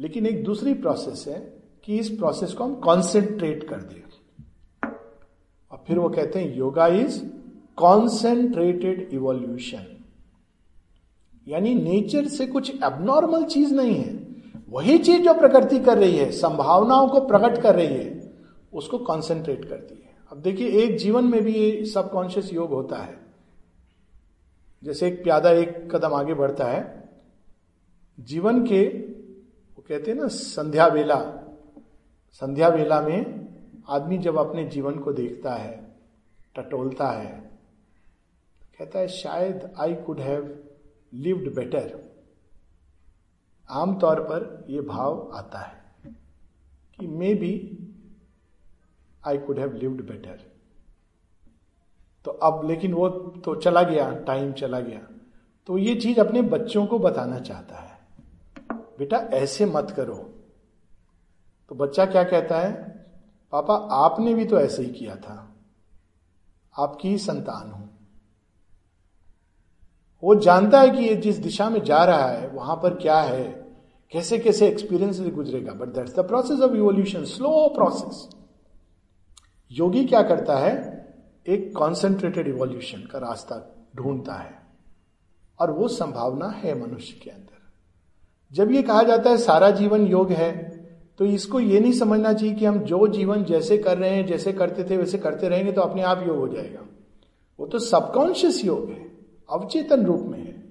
लेकिन एक दूसरी प्रोसेस है कि इस प्रोसेस को हम कॉन्सेंट्रेट कर दें। और फिर वो कहते हैं योगा इज़ कॉन्सेंट्रेटेड इवोल्यूशन यानी नेचर से कुछ एबनॉर्मल चीज़ नहीं है। वही चीज़ जो प्रकृति कर रही है, संभावनाओं को प्रकट कर रही है, उसको कॉन्सेंट्रेट करती है। अब देखिए, एक जीवन में भी ये सबकॉन्शियस योग होता है। जैसे एक प्यादा एक कदम आगे बढ़ता है। जीवन के, वो कहते हैं ना संध्या वेला संध्या वेला में आदमी जब अपने जीवन को देखता है, टटोलता है कहता है, शायद I could have lived better आमतौर पर यह भाव आता है कि maybe I could have lived better तो अब लेकिन वो तो चला गया टाइम चला गया। तो ये चीज़ अपने बच्चों को बताना चाहता है। बेटा, ऐसे मत करो। तो बच्चा क्या कहता है? पापा, आपने भी तो ऐसे ही किया था। आपकी ही संतान हूँ। वो जानता है कि ये जिस दिशा में जा रहा है, वहाँ पर क्या है, कैसे कैसे एक्सपीरियंस गुजरेगा। But that's the process of evolution slow process योगी क्या करता है? एक कॉन्सेंट्रेटेड इवोल्यूशन का रास्ता ढूंढता है। और वो संभावना है मनुष्य के अंदर। जब ये कहा जाता है सारा जीवन योग है तो इसको ये नहीं समझना चाहिए कि हम जो जीवन जैसे कर रहे हैं, जैसे करते थे, वैसे करते रहेंगे तो अपने आप योग हो जाएगा। वो तो सबकॉन्शियस योग है। अवचेतन रूप में है।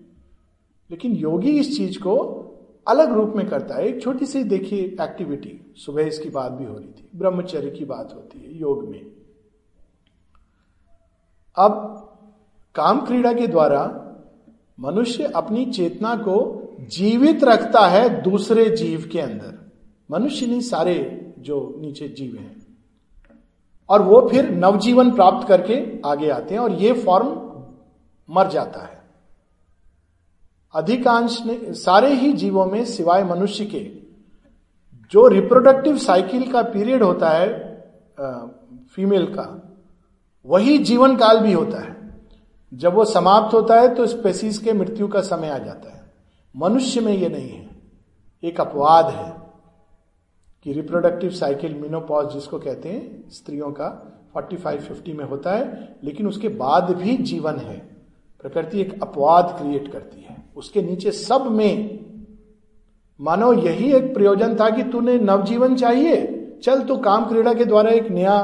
लेकिन योगी इस चीज़ को अलग रूप में करता है। एक छोटी सी देखिए एक्टिविटी सुबह इसकी बात भी हो रही थी, ब्रह्मचर्य की बात होती है, योग में। अब काम क्रीड़ा के द्वारा मनुष्य अपनी चेतना को जीवित रखता है दूसरे जीव के अंदर। मनुष्य नहीं, सारे जो नीचे जीव हैं। और वो फिर नवजीवन प्राप्त करके आगे आते हैं और ये फॉर्म मर जाता है। अधिकांश ने सारे ही जीवों में सिवाय मनुष्य के जो रिप्रोडक्टिव साइकिल का पीरियड होता है फीमेल का, वही जीवन काल भी होता है। जब वो समाप्त होता है तो स्पेसीज के मृत्यु का समय आ जाता है। मनुष्य में ये नहीं है। एक अपवाद है कि रिप्रोडक्टिव साइकिल मिनोपॉज जिसको कहते हैं, स्त्रियों का 45-50 में होता है, लेकिन उसके बाद भी जीवन है। प्रकृति एक अपवाद क्रिएट करती है। उसके नीचे सब में, मानो यही एक प्रयोजन था कि तूने नवजीवन चाहिए, चल तू काम क्रीड़ा के द्वारा एक नया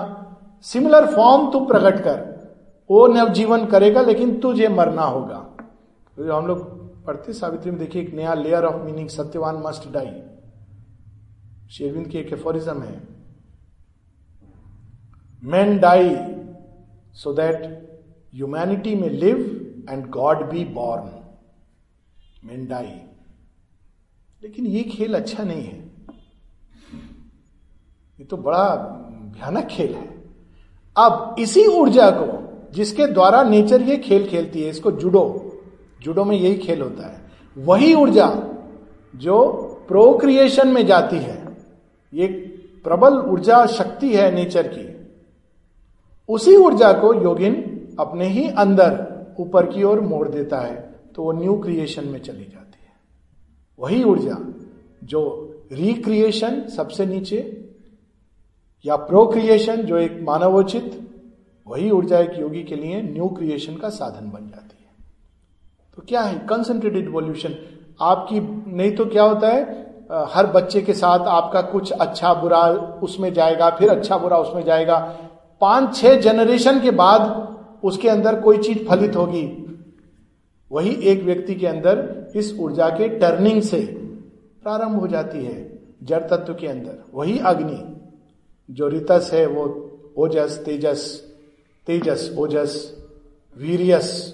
सिमिलर फॉर्म तू प्रकट कर। वो नवजीवन करेगा, लेकिन तुझे मरना होगा। तो हम लोग पढ़ते सावित्री में देखिए, एक नया layer of meaning Satyavan must die शेरविंद की एक एफोरिज्म है man die so that humanity may live and God be born man die लेकिन ये खेल अच्छा नहीं है। ये तो बड़ा भयानक खेल है। अब इसी ऊर्जा को, जिसके द्वारा नेचर ये खेल खेलती है, इसको जुडो। जुडो में यही खेल होता है। वही ऊर्जा जो प्रोक्रिएशन में जाती है, ये प्रबल ऊर्जा शक्ति है नेचर की। उसी ऊर्जा को योगिन अपने ही अंदर ऊपर की ओर मोड़ देता है तो वो न्यू क्रिएशन में चली जाती है। वही ऊर्जा जो रिक्रिएशन सबसे नीचे या प्रोक्रिएशन जो एक मानवोचित, वही ऊर्जा एक योगी के लिए न्यू क्रिएशन का साधन बन जाती है। तो क्या है? कंसंट्रेटेड इवोल्यूशन आपकी, नहीं तो क्या होता है? हर बच्चे के साथ आपका कुछ अच्छा बुरा उसमें जाएगा, फिर अच्छा बुरा उसमें जाएगा। पाँच छह जनरेशन के बाद उसके अंदर कोई चीज़ फलित होगी। वही एक व्यक्ति के अंदर इस ऊर्जा के टर्निंग से प्रारंभ हो जाती है, जड़ तत्व के अंदर। वही अग्नि, जो रितस है, वो ओजस, तेजस तेजस, ओजस, वीरियस,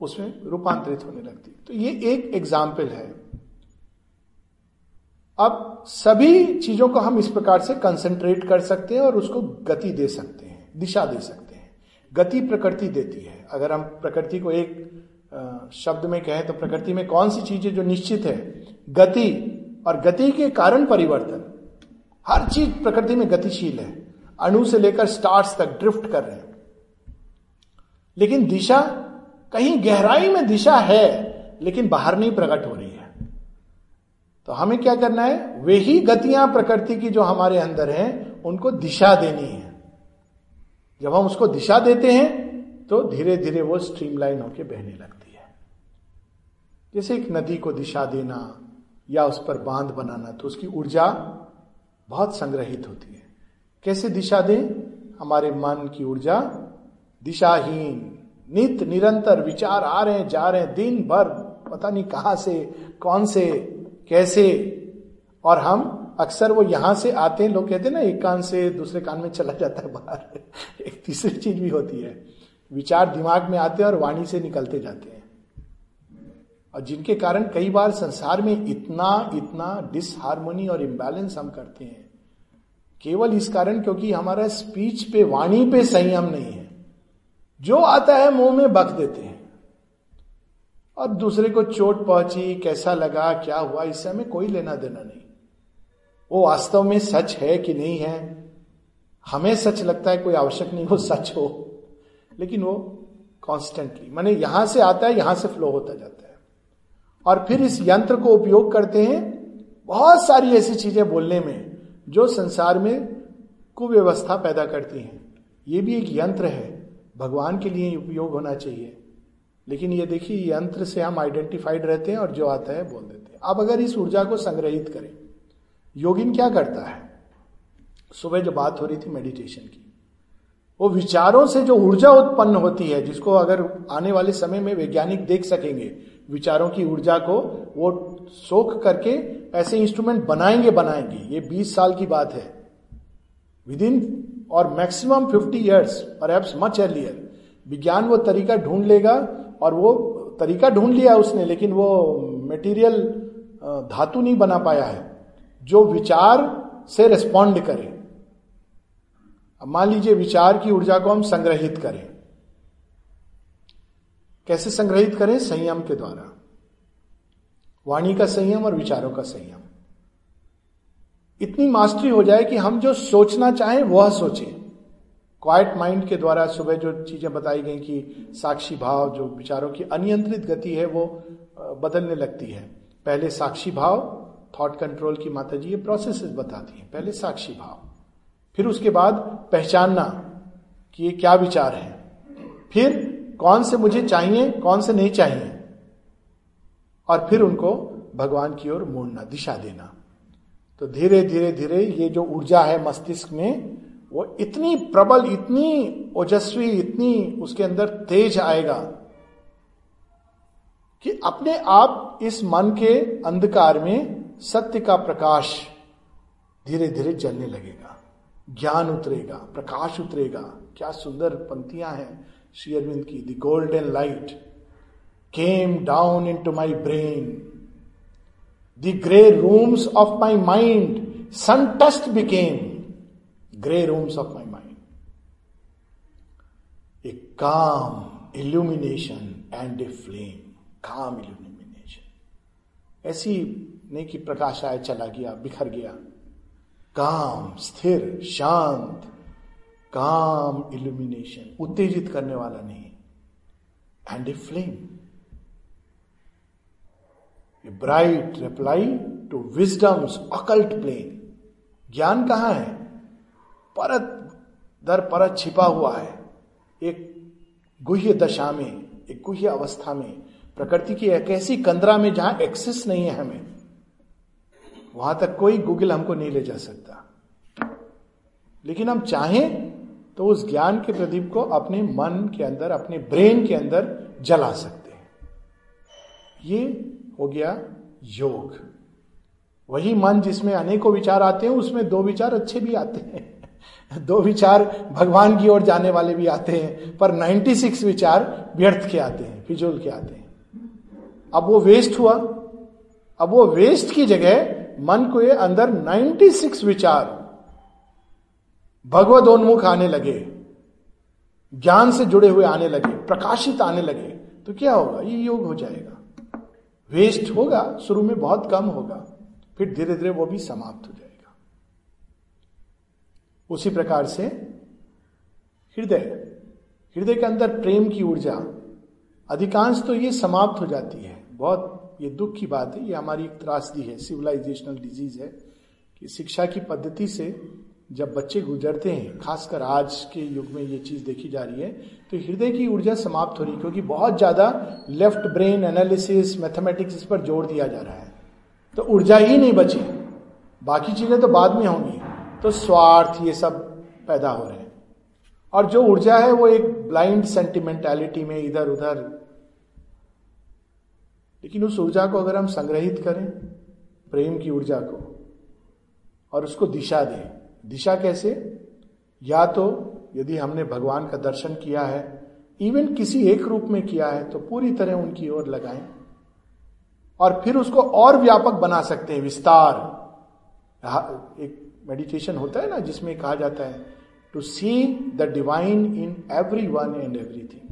उसमें रूपांतरित होने लगती तो ये एक एग्ज़ाम्पल है। अब सभी चीज़ों को हम इस प्रकार से कंसंट्रेट कर सकते हैं और उसको गति दे सकते हैं, दिशा दे सकते हैं। गति प्रकृति देती है। अगर हम प्रकृति को एक शब्द में कहें तो प्रकृति में कौन सी चीज़ें जो निश्चित है? गति और गति के कारण परिवर्तन। हर चीज़ प्रकृति में गतिशील है। अणु से लेकर स्टार्स तक ड्रिफ्ट कर रहे हैं। लेकिन दिशा, कहीं गहराई में दिशा है, लेकिन बाहर नहीं प्रकट हो रही है। तो हमें क्या करना है? वही गतियाँ प्रकृति की जो हमारे अंदर हैं, उनको दिशा देनी है। जब हम उसको दिशा देते हैं तो धीरे धीरे वो स्ट्रीमलाइन होकर बहने लगती है। जैसे एक नदी को दिशा देना या उस पर बाँध बनाना तो उसकी ऊर्जा बहुत संग्रहित होती है। कैसे दिशा दें? हमारे मन की ऊर्जा दिशाहीन, नित निरंतर विचार आ रहे हैं, जा रहे हैं, दिन भर, पता नहीं कहाँ से, कौन से, कैसे, और हम अक्सर वो यहाँ से आते हैं, लोग कहते हैं ना, एक कान से दूसरे कान में चला जाता है बाहर। एक तीसरी चीज़ भी होती है, विचार दिमाग में आते हैं और वाणी से निकलते जाते हैं। और जिनके कारण कई बार संसार में इतना इतना डिसहारमोनी और इम्बैलेंस हम करते हैं। केवल इस कारण क्योंकि हमारा स्पीच पे, वाणी पे संयम नहीं है। जो आता है, मुँह में बक देते हैं। और दूसरे को चोट पहुँची, कैसा लगा, क्या हुआ, इससे हमें कोई लेना देना नहीं। वो वास्तव में सच है कि नहीं है? हमें सच लगता है, कोई आवश्यक नहीं वो सच हो। लेकिन वो कॉन्स्टेंटली माने यहाँ से आता है, यहाँ से फ्लो होता जाता है। और फिर इस यंत्र को उपयोग करते हैं बहुत सारी ऐसी चीज़ें बोलने में, जो संसार में कुव्यवस्था पैदा करती हैं। ये भी एक यंत्र है। भगवान के लिए उपयोग होना चाहिए। लेकिन ये देखिए, यंत्र से हम आइडेंटिफाइड रहते हैं और जो आता है बोल देते हैं। अब अगर इस ऊर्जा को संग्रहित करें योगिन क्या करता है? सुबह जो बात हो रही थी मेडिटेशन की, वो विचारों से जो ऊर्जा उत्पन्न होती है, जिसको अगर आने वाले समय में वैज्ञानिक देख सकेंगे, विचारों की ऊर्जा को वो सोख करके ऐसे इंस्ट्रूमेंट बनाएँगे बनाएँगे, ये 20 साल की बात है। विद इन और मैक्सिमम 50 इयर्स पर मच अर्लियर विज्ञान वो तरीका ढूंढ लेगा, और वो तरीका ढूंढ लिया उसने, लेकिन वो मटेरियल धातु नहीं बना पाया है। जो विचार से रिस्पॉन्ड करे। अब मान लीजिए विचार की ऊर्जा को हम संग्रहित करें। कैसे संग्रहित करें? संयम के द्वारा। वाणी का संयम और विचारों का संयम। इतनी मास्टरी हो जाए कि हम जो सोचना चाहें, वह सोचें। क्वाइट माइंड के द्वारा सुबह जो चीज़ें बताई गई कि साक्षी भाव, जो विचारों की अनियंत्रित गति है, वो बदलने लगती है। पहले साक्षी भाव थॉट कंट्रोल की माता जी ये प्रोसेस बताती है, पहले साक्षी भाव, फिर उसके बाद पहचानना कि ये क्या विचार है। फिर कौन से मुझे चाहिए, कौन से नहीं चाहिए, और फिर उनको भगवान की ओर मोड़ना, दिशा देना। तो धीरे धीरे धीरे ये जो ऊर्जा है मस्तिष्क में, वो इतनी प्रबल, इतनी ओजस्वी, इतनी उसके अंदर तेज आएगा कि अपने आप इस मन के अंधकार में सत्य का प्रकाश धीरे धीरे जलने लगेगा। ज्ञान उतरेगा, प्रकाश उतरेगा। क्या सुंदर पंक्तियाँ हैं श्री अरविंद की। The golden light came down into my brain the grey rooms of my mind sun touched became grey rooms of my mind a calm illumination and a flame calm illumination ऐसी नहीं कि प्रकाश आया चला गया, बिखर गया। काम स्थिर, शांत, काम इल्यूमिनेशन उत्तेजित करने वाला नहीं। And a flame a bright reply to wisdom's occult plane ज्ञान कहाँ है? परत, दर परत छिपा हुआ है। एक गुह्य दशा में, एक गुह्य अवस्था में, प्रकृति की एक ऐसी कंदरा में जहाँ एक्सेस नहीं है हमें। वहाँ तक कोई गूगल हमको नहीं ले जा सकता। लेकिन हम चाहें तो उस ज्ञान के प्रदीप को अपने मन के अंदर, अपने ब्रेन के अंदर जला सकते हैं। ये हो गया योग। वही मन जिसमें अनेकों विचार आते हैं, उसमें दो विचार अच्छे भी आते हैं। दो विचार भगवान की ओर जाने वाले भी आते हैं, पर 96 विचार व्यर्थ के आते हैं, फिजूल के आते हैं। अब वो वेस्ट हुआ। अब वो वेस्ट की जगह मन को ये अंदर 96 विचार भगवदोन्मुख आने लगे, ज्ञान से जुड़े हुए आने लगे, प्रकाशित आने लगे तो क्या होगा? ये योग हो जाएगा। वेस्ट होगा, शुरू में बहुत कम होगा, फिर धीरे धीरे वो भी समाप्त हो जाएगा। उसी प्रकार से हृदय हृदय के अंदर प्रेम की ऊर्जा, अधिकांश तो ये समाप्त हो जाती है, बहुत ये दुख की बात है, ये हमारी एक त्रासदी है सिविलाइजेशनल डिज़ीज़ है, कि शिक्षा की पद्धति से जब बच्चे गुजरते हैं, खासकर आज के युग में ये चीज़ देखी जा रही है तो हृदय की ऊर्जा समाप्त हो रही है, क्योंकि बहुत ज़्यादा लेफ़्ट ब्रेन एनालिसिस मैथमेटिक्स इस पर ज़ोर दिया जा रहा है। तो ऊर्जा ही नहीं बची। बाकी चीज़ें तो बाद में होंगी। तो स्वार्थ ये सब पैदा हो रहे हैं। और जो ऊर्जा है वो एक ब्लाइंड सेंटिमेंटैलिटी में इधर उधर लेकिन उस ऊर्जा को अगर हम संग्रहित करें, प्रेम की ऊर्जा को, और उसको दिशा दें। दिशा कैसे? या तो यदि हमने भगवान का दर्शन किया है इवन किसी एक रूप में किया है तो पूरी तरह उनकी ओर लगाएँ। और फिर उसको और व्यापक बना सकते हैं, विस्तार। एक मेडिटेशन होता है ना, जिसमें कहा जाता है to see the divine in every one and everything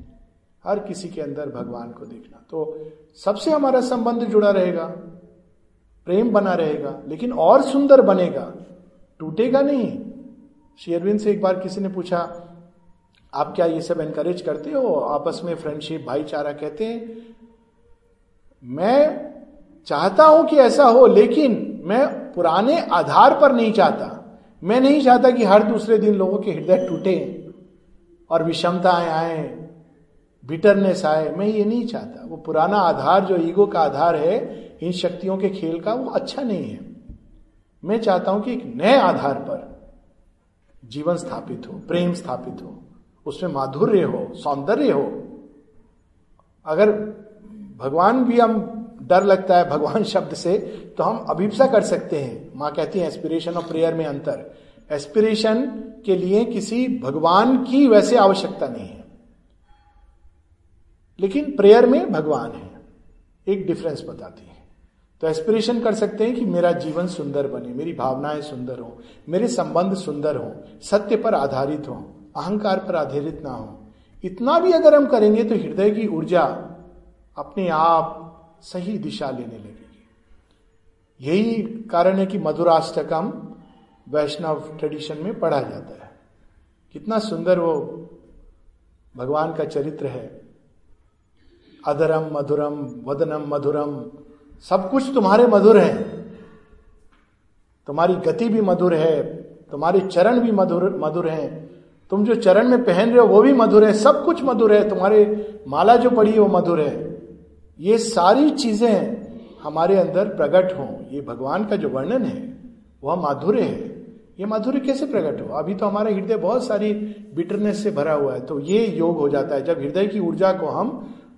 हर किसी के अंदर भगवान को देखना। तो सबसे हमारा संबंध जुड़ा रहेगा, प्रेम बना रहेगा, लेकिन और सुंदर बनेगा। टूटेगा नहीं। शेयरविन से एक बार किसी ने पूछा, आप क्या ये सब एनकरेज करते हो? आपस में फ्रेंडशिप भाईचारा कहते हैं? मैं चाहता हूँ कि ऐसा हो, लेकिन मैं पुराने आधार पर नहीं चाहता। मैं नहीं चाहता कि हर दूसरे दिन लोगों के हृदय टूटे और विषमताएँ आए। बिटरनेस आए, मैं ये नहीं चाहता। वो पुराना आधार, जो ईगो का आधार है, इन शक्तियों के खेल का, वो अच्छा नहीं है। मैं चाहता हूँ कि एक नए आधार पर जीवन स्थापित हो, प्रेम स्थापित हो, उसमें माधुर्य हो, सौंदर्य हो। अगर भगवान भी हम डर लगता है भगवान शब्द से तो हम अभिप्सा कर सकते हैं। माँ कहती है एस्पिरेशन और प्रेयर में अंतर। एस्पिरेशन के लिए किसी भगवान की वैसे आवश्यकता नहीं है। लेकिन प्रेयर में भगवान है। एक डिफरेंस बताती है। तो एस्पिरेशन कर सकते हैं कि मेरा जीवन सुंदर बने, मेरी भावनाएँ सुंदर हो, मेरे संबंध सुंदर हो, सत्य पर आधारित हो, अहंकार पर आधारित ना हो। इतना भी अगर हम करेंगे तो हृदय की ऊर्जा अपने आप सही दिशा लेने लगेगी। यही कारण है कि मधुराष्टकम वैष्णव ट्रेडिशन में पढ़ा जाता है। कितना सुंदर वो भगवान का चरित्र है। अधरम मधुरम, वदनम मधुरम, सब कुछ तुम्हारे मधुर है। तुम्हारी गति भी मधुर है, तुम्हारे चरण भी मधुर मधुर हैं। तुम जो चरण में पहन रहे हो, वो भी मधुर है, सब कुछ मधुर है। तुम्हारे माला जो पड़ी है, वो मधुर है। ये सारी चीज़ें हमारे अंदर प्रकट हो। ये भगवान का जो वर्णन है, वह माधुर्य है। ये माधुर्य कैसे प्रकट हो? अभी तो हमारा हृदय बहुत सारी बिटरनेस से भरा हुआ है तो ये योग हो जाता है। जब हृदय की ऊर्जा को हम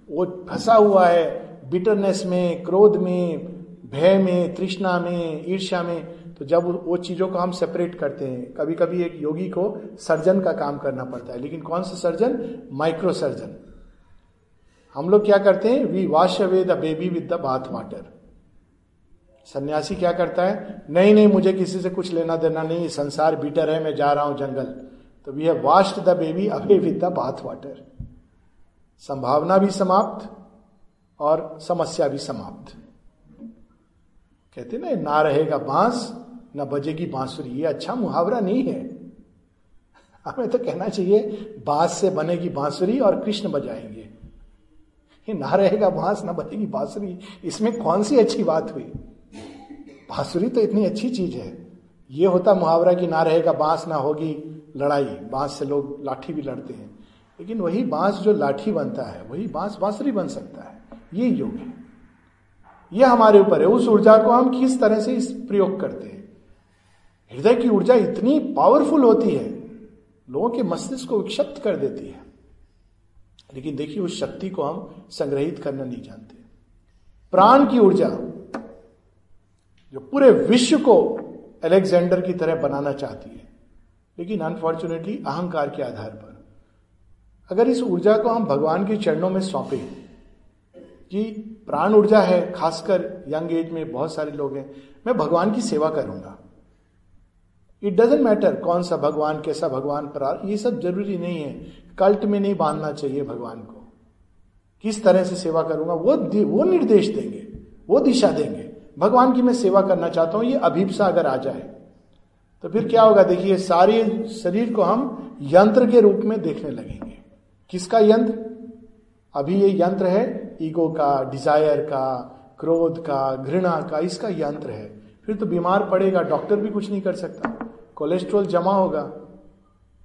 वो फंसा हुआ है बिटरनेस में, क्रोध में, भय में, तृष्णा में, ईर्ष्या में तो जब वो चीज़ों को हम सेपरेट करते हैं कभी कभी एक योगी को सर्जन का काम करना पड़ता है, लेकिन कौन सा सर्जन माइक्रो सर्जन हम लोग क्या करते हैं? We wash away the baby with the bath water सन्यासी क्या करता है? नहीं नहीं, मुझे किसी से कुछ लेना देना नहीं संसार बीटर है, मैं जा रहा हूँ जंगल. तो we have washed the baby away with the bath water संभावना भी समाप्त और समस्या भी समाप्त। कहते ना ना रहेगा बाँस, ना बजेगी बांसुरी। ये अच्छा मुहावरा नहीं है। हमें तो कहना चाहिए, बाँस से बनेगी बांसुरी और कृष्ण बजाएँगे। ये ना रहेगा बाँस, ना बजेगी बांसुरी, इसमें कौन सी अच्छी बात हुई? बांसुरी तो इतनी अच्छी चीज़ है। ये होता मुहावरा कि ना रहेगा बाँस, ना होगी लड़ाई। बाँस से लोग लाठी भी लड़ते हैं। लेकिन वही बाँस जो लाठी बनता है, वही बाँस बांसुरी बन सकता है। ये योग है। ये हमारे ऊपर है। उस ऊर्जा को हम किस तरह से इस प्रयोग करते हैं? हृदय की ऊर्जा इतनी पावरफुल होती है, लोगों के मस्तिष्क को विक्षिप्त कर देती है। लेकिन देखिए, उस शक्ति को हम संग्रहित करना नहीं जानते। प्राण की ऊर्जा, जो पूरे विश्व को अलेक्जेंडर की तरह बनाना चाहती है, लेकिन अनफॉर्चुनेटली अहंकार के आधार पर। अगर इस ऊर्जा को हम भगवान के चरणों में सौंपे कि प्राण ऊर्जा है, खासकर यंग एज में बहुत सारे लोग हैं, मैं भगवान की सेवा करूँगा। इट डजेंट मैटर कौन सा भगवान, कैसा भगवान प्रार ये सब ज़रूरी नहीं है। कल्ट में नहीं बांधना चाहिए भगवान को। किस तरह से सेवा करूँगा, वो वो निर्देश देंगे, वो दिशा देंगे। भगवान की मैं सेवा करना चाहता हूँ, ये अभिप्सा अगर आ जाए तो फिर क्या होगा? देखिए, सारे शरीर को हम यंत्र के रूप में देखने लगेंगे। किसका यंत्र? अभी ये यंत्र है, ईगो का, डिज़ायर का, क्रोध का, घृणा का, इसका यंत्र है। फिर तो बीमार पड़ेगा, डॉक्टर भी कुछ नहीं कर सकता। कोलेस्ट्रॉल जमा होगा।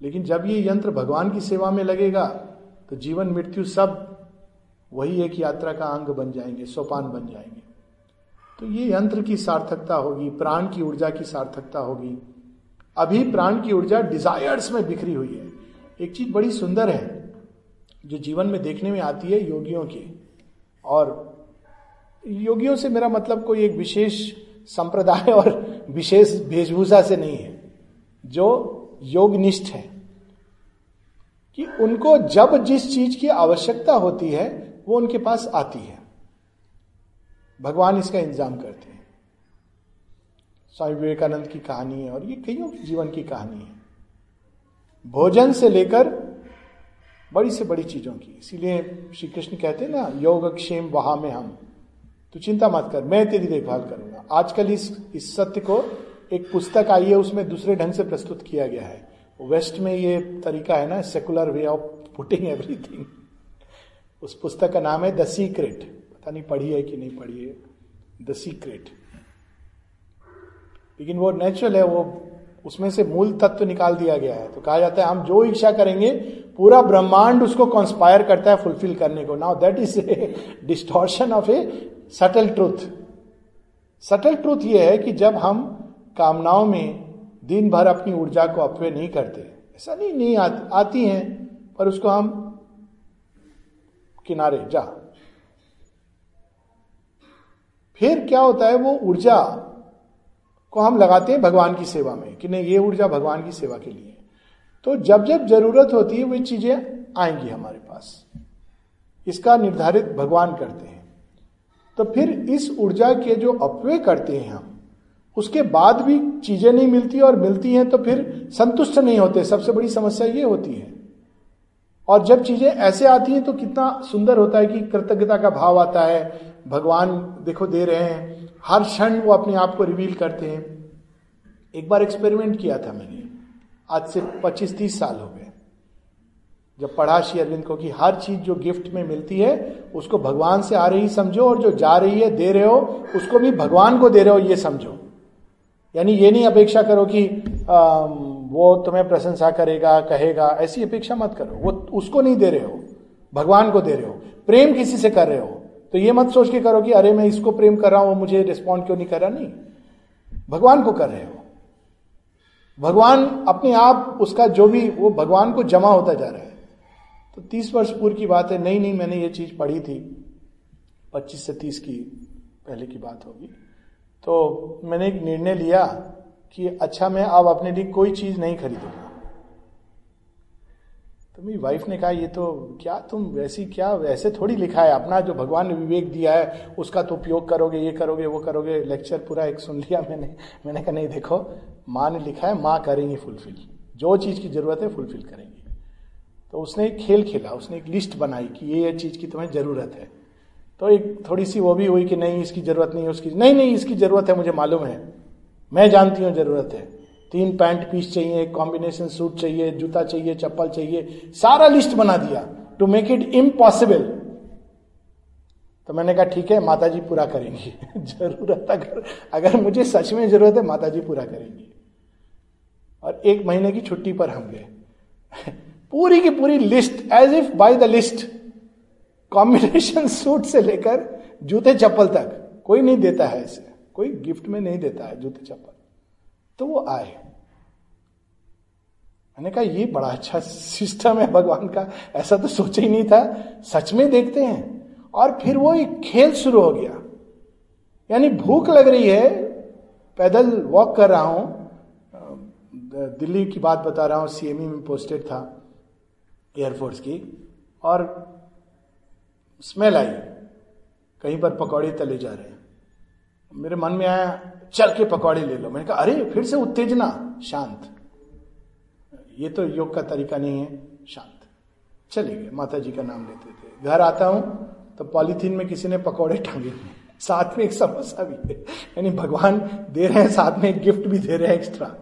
लेकिन जब ये यंत्र भगवान की सेवा में लगेगा तो जीवन, मृत्यु सब वही एक यात्रा का अंग बन जाएँगे, सोपान बन जाएँगे। तो ये यंत्र की सार्थकता होगी, प्राण की ऊर्जा की सार्थकता होगी। अभी प्राण की ऊर्जा डिजायर्स में बिखरी हुई है। एक चीज़ बड़ी सुंदर है जो जीवन में देखने में आती है योगियों की। और योगियों से मेरा मतलब कोई एक विशेष संप्रदाय और विशेष वेशभूषा से नहीं है। जो योगनिष्ठ है। कि उनको जब जिस चीज़ की आवश्यकता होती है, वो उनके पास आती है। भगवान इसका इंतज़ाम करते हैं। स्वामी विवेकानंद की कहानी है और ये कईयों की जीवन की कहानी है। भोजन से लेकर बड़ी से बड़ी चीज़ों की। इसीलिए श्री कृष्ण कहते हैं ना योग क्षेम वहा में हम। तो चिंता मत कर, मैं तेरी देखभाल करूँगा। आजकल इस इस सत्य को एक पुस्तक आई है, उसमें दूसरे ढंग से प्रस्तुत किया गया है। वेस्ट में ये तरीका है ना secular way of putting everything उस पुस्तक का नाम है द सीक्रेट पता नहीं पढ़ी है कि नहीं पढ़ी है। द सीक्रेट लेकिन वो नेचुरल है, वो उसमें से मूल तत्व निकाल दिया गया है। तो कहा जाता है हम जो इच्छा करेंगे पूरा ब्रह्मांड उसको कॉन्स्पायर करता है फुलफिल करने को। Now that is a distortion of a subtle truth subtle truth ये है कि जब हम कामनाओं में दिन भर अपनी ऊर्जा को अपव्य नहीं करते ऐसा नहीं नहीं आ, आती हैं पर उसको हम किनारे जा। फिर क्या होता है वो ऊर्जा को हम लगाते हैं भगवान की सेवा में, कि नहीं, ये ऊर्जा भगवान की सेवा के लिए। तो जब जब ज़रूरत होती है, वे चीज़ें आएँगी हमारे पास। इसका निर्धारित भगवान करते हैं। तो फिर इस ऊर्जा के जो अपव्य करते हैं हम, उसके बाद भी चीज़ें नहीं मिलती और मिलती हैं तो फिर संतुष्ट नहीं होते। सबसे बड़ी समस्या ये होती है। और जब चीज़ें ऐसे आती हैं तो कितना सुंदर होता है कि कृतज्ञता का भाव आता है। भगवान देखो दे रहे हैं हर क्षण वो अपने आप को रिवील करते हैं। एक बार एक्सपेरिमेंट किया था मैंने। आज से 25-30 साल हो गए। जब पढ़ा श्री अरविंद को कि हर चीज़ जो गिफ्ट में मिलती है उसको भगवान से आ रही समझो और जो जा रही है दे रहे हो उसको भी भगवान को दे रहे हो ये समझो। यानी ये नहीं अपेक्षा करो कि आ, वो तुम्हें प्रशंसा करेगा कहेगा ऐसी अपेक्षा मत करो। वो उसको नहीं दे रहे हो भगवान को दे रहे हो। प्रेम किसी से कर रहे हो तो ये मत सोच के करो कि अरे मैं इसको प्रेम कर रहा हूँ, वो मुझे रिस्पॉन्ड क्यों नहीं कर रहा? नहीं। भगवान को कर रहे हो। भगवान अपने आप उसका जो भी, वो भगवान को जमा होता जा रहा है। तो तीस वर्ष पूर्व की बात है, नहीं नहीं, मैंने ये चीज़ पढ़ी थी, पच्चीस से तीस की पहले की बात होगी। तो मैंने एक निर्णय लिया कि अच्छा मैं अब अपने लिए कोई चीज़ नहीं खरीदूँगा। तो मेरी वाइफ ने कहा, ये तो क्या तुम वैसी, क्या वैसे थोड़ी लिखा है? अपना जो भगवान ने विवेक दिया है, उसका तो उपयोग करोगे, ये करोगे, वो करोगे. लेक्चर पूरा एक सुन लिया मैंने। मैंने कहा, नहीं, देखो, माँ ने लिखा है, माँ करेंगी फुलफिल जो चीज़ की ज़रूरत है फुलफिल करेंगी. तो उसने एक खेल खेला, उसने एक लिस्ट बनाई कि ये ये चीज़ की तुम्हें ज़रूरत है। तो एक थोड़ी सी वो भी हुई कि नहीं, इसकी ज़रूरत नहीं है, उसकी, नहीं नहीं, इसकी ज़रूरत है, मुझे मालूम है। मैं जानती हूँ ज़रूरत है। तीन पैंट पीस चाहिए कॉम्बिनेशन सूट चाहिए, जूता चाहिए, चप्पल चाहिए, सारा लिस्ट बना दिया। टू मेक इट इम्पॉसिबल तो मैंने कहा, ठीक है माता जी पूरा करेंगी। ज़रूरत अगर अगर मुझे सच में ज़रूरत है माता जी पूरा करेंगी। और एक महीने की छुट्टी पर हम गए। पूरी की पूरी list as if by the list combination suit से लेकर जूते चप्पल तक। कोई नहीं देता है इसे। कोई गिफ्ट में नहीं देता है जूते चप्पल। तो वो आए। मैंने कहा, ये बड़ा अच्छा सिस्टम है भगवान का। ऐसा तो सोचा ही नहीं था। सच में देखते हैं। और फिर वो एक खेल शुरू हो गया। यानी भूख लग रही है। पैदल वॉक कर रहा हूँ। दिल्ली की बात बता रहा हूँ। सीएमई में पोस्टेड था एयरफोर्स की। और स्मेल आई। कहीं पर पकौड़े तले जा रहे हैं। मेरे मन में आया, चल के पकौड़े ले लो। मैंने कहा, अरे, फिर से उत्तेजना, शांत। ये तो योग का तरीका नहीं है, शांत। चले गए माता जी का नाम लेते थे। घर आता हूँ तो पॉलीथीन में किसी ने पकौड़े टांगे। साथ में एक समोसा भी है। यानी भगवान दे रहे हैं, साथ में एक गिफ्ट भी दे रहे हैं एक्स्ट्रा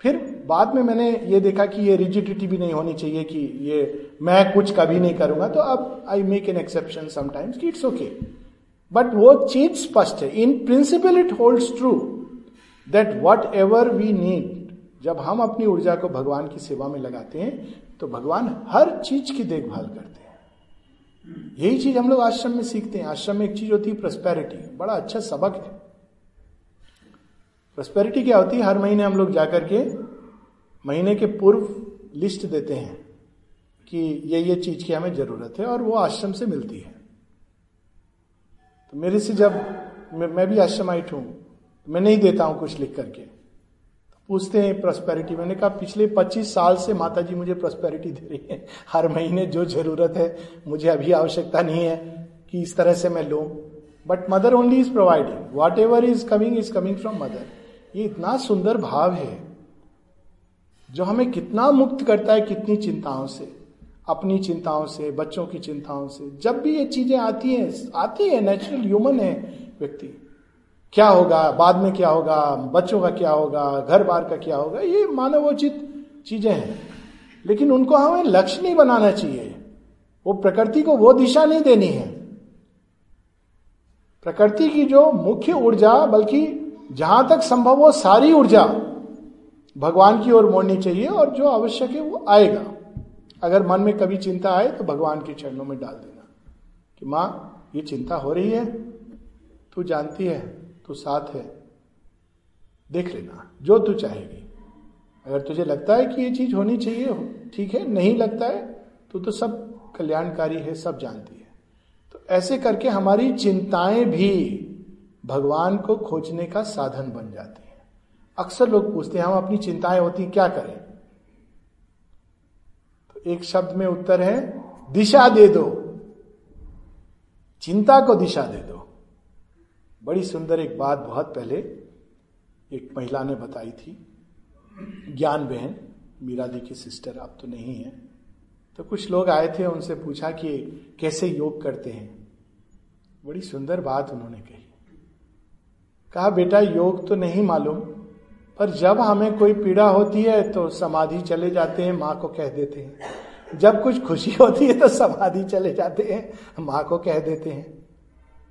फिर बाद में मैंने ये देखा कि ये रिजिडिटी भी नहीं होनी चाहिए कि ये मैं कुछ कभी नहीं करूँगा। तो अब I make an exception sometimes it's okay but वो चीज़ स्पष्ट है। In principle it holds true that whatever we need जब हम अपनी ऊर्जा को भगवान की सेवा में लगाते हैं तो भगवान हर चीज़ की देखभाल करते हैं। यही चीज़ हम लोग आश्रम में सीखते हैं। आश्रम में एक चीज़ होती है प्रस्पेरिटी बड़ा अच्छा सबक है। प्रस्पेरिटी क्या होती है? हर महीने हम लोग जाकर के महीने के पूर्व लिस्ट देते हैं कि ये ये चीज़ की हमें ज़रूरत है और वो आश्रम से मिलती है। तो मेरे से जब मैं, भी आश्रमाइट हूँ मैं नहीं देता हूँ कुछ लिख करके। पूछते हैं प्रॉस्पेरिटी मैंने कहा, पिछले 25 साल से माता जी मुझे प्रॉस्पेरिटी दे रही है। हर महीने जो ज़रूरत है, मुझे अभी आवश्यकता नहीं है कि इस तरह से मैं लू। But Mother only is providing whatever is coming is coming from Mother ये इतना सुंदर भाव है, जो हमें कितना मुक्त करता है कितनी चिंताओं से। अपनी चिंताओं से, बच्चों की चिंताओं से। जब भी ये चीज़ें आती हैं, आती है नेचुरल ह्यूमन है व्यक्ति। क्या होगा, बाद में क्या होगा, बच्चों का क्या होगा, घर बार का क्या होगा, ये मानवोचित चीज़ें हैं। लेकिन उनको हमें लक्ष्य नहीं बनाना चाहिए। वो प्रकृति को वो दिशा नहीं देनी है। प्रकृति की जो मुख्य ऊर्जा, बल्कि जहाँ तक संभव हो सारी ऊर्जा, भगवान की ओर मोड़नी चाहिए और जो आवश्यक है वो आएगा। अगर मन में कभी चिंता आए तो भगवान के चरणों में डाल देना कि माँ, ये चिंता हो रही है, तू जानती है। तू साथ है, देख लेना, जो तू चाहेगी। अगर तुझे लगता है कि ये चीज़ होनी चाहिए ठीक है, नहीं लगता है तो तो सब कल्याणकारी है, सब जानती है। तो ऐसे करके हमारी चिंताएँ भी भगवान को खोजने का साधन बन जाती हैं। अक्सर लोग पूछते हैं, हम अपनी चिंताएँ होती क्या करें? तो एक शब्द में उत्तर है, दिशा दे दो। चिंता को दिशा दे दो। बड़ी सुंदर एक बात बहुत पहले एक महिला ने बताई थी। ज्ञान बहन, मीरा दी की सिस्टर अब तो नहीं है। तो कुछ लोग आए थे, उनसे पूछा कि कैसे योग करते हैं। बड़ी सुंदर बात उन्होंने कही। कहा, बेटा, योग तो नहीं मालूम, पर जब हमें कोई पीड़ा होती है तो समाधि चले जाते हैं, माँ को कह देते हैं। जब कुछ खुशी होती है तो समाधि चले जाते हैं, माँ को कह देते हैं।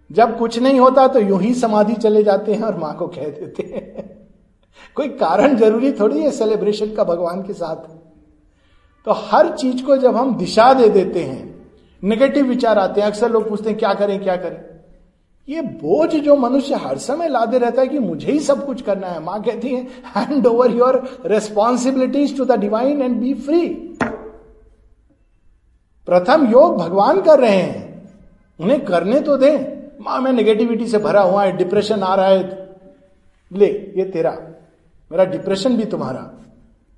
जब कुछ नहीं होता तो यूँ ही समाधि चले जाते हैं और माँ को कह देते हैं। कोई कारण ज़रूरी थोड़ी है सेलिब्रेशन का भगवान के साथ? तो हर चीज़ को जब हम दिशा दे देते हैं नेगेटिव विचार आते हैं, अक्सर लोग पूछते हैं, क्या करें क्या करें? ये बोझ जो मनुष्य हर समय लादे रहता है कि मुझे ही सब कुछ करना है। माँ कहती है hand over your responsibilities to the divine and be free प्रथम योग भगवान कर रहे हैं। उन्हें करने तो दें। माँ, मैं नेगेटिविटी से भरा हुआ है डिप्रेशन आ रहा है। ले, ये तेरा। मेरा डिप्रेशन भी तुम्हारा।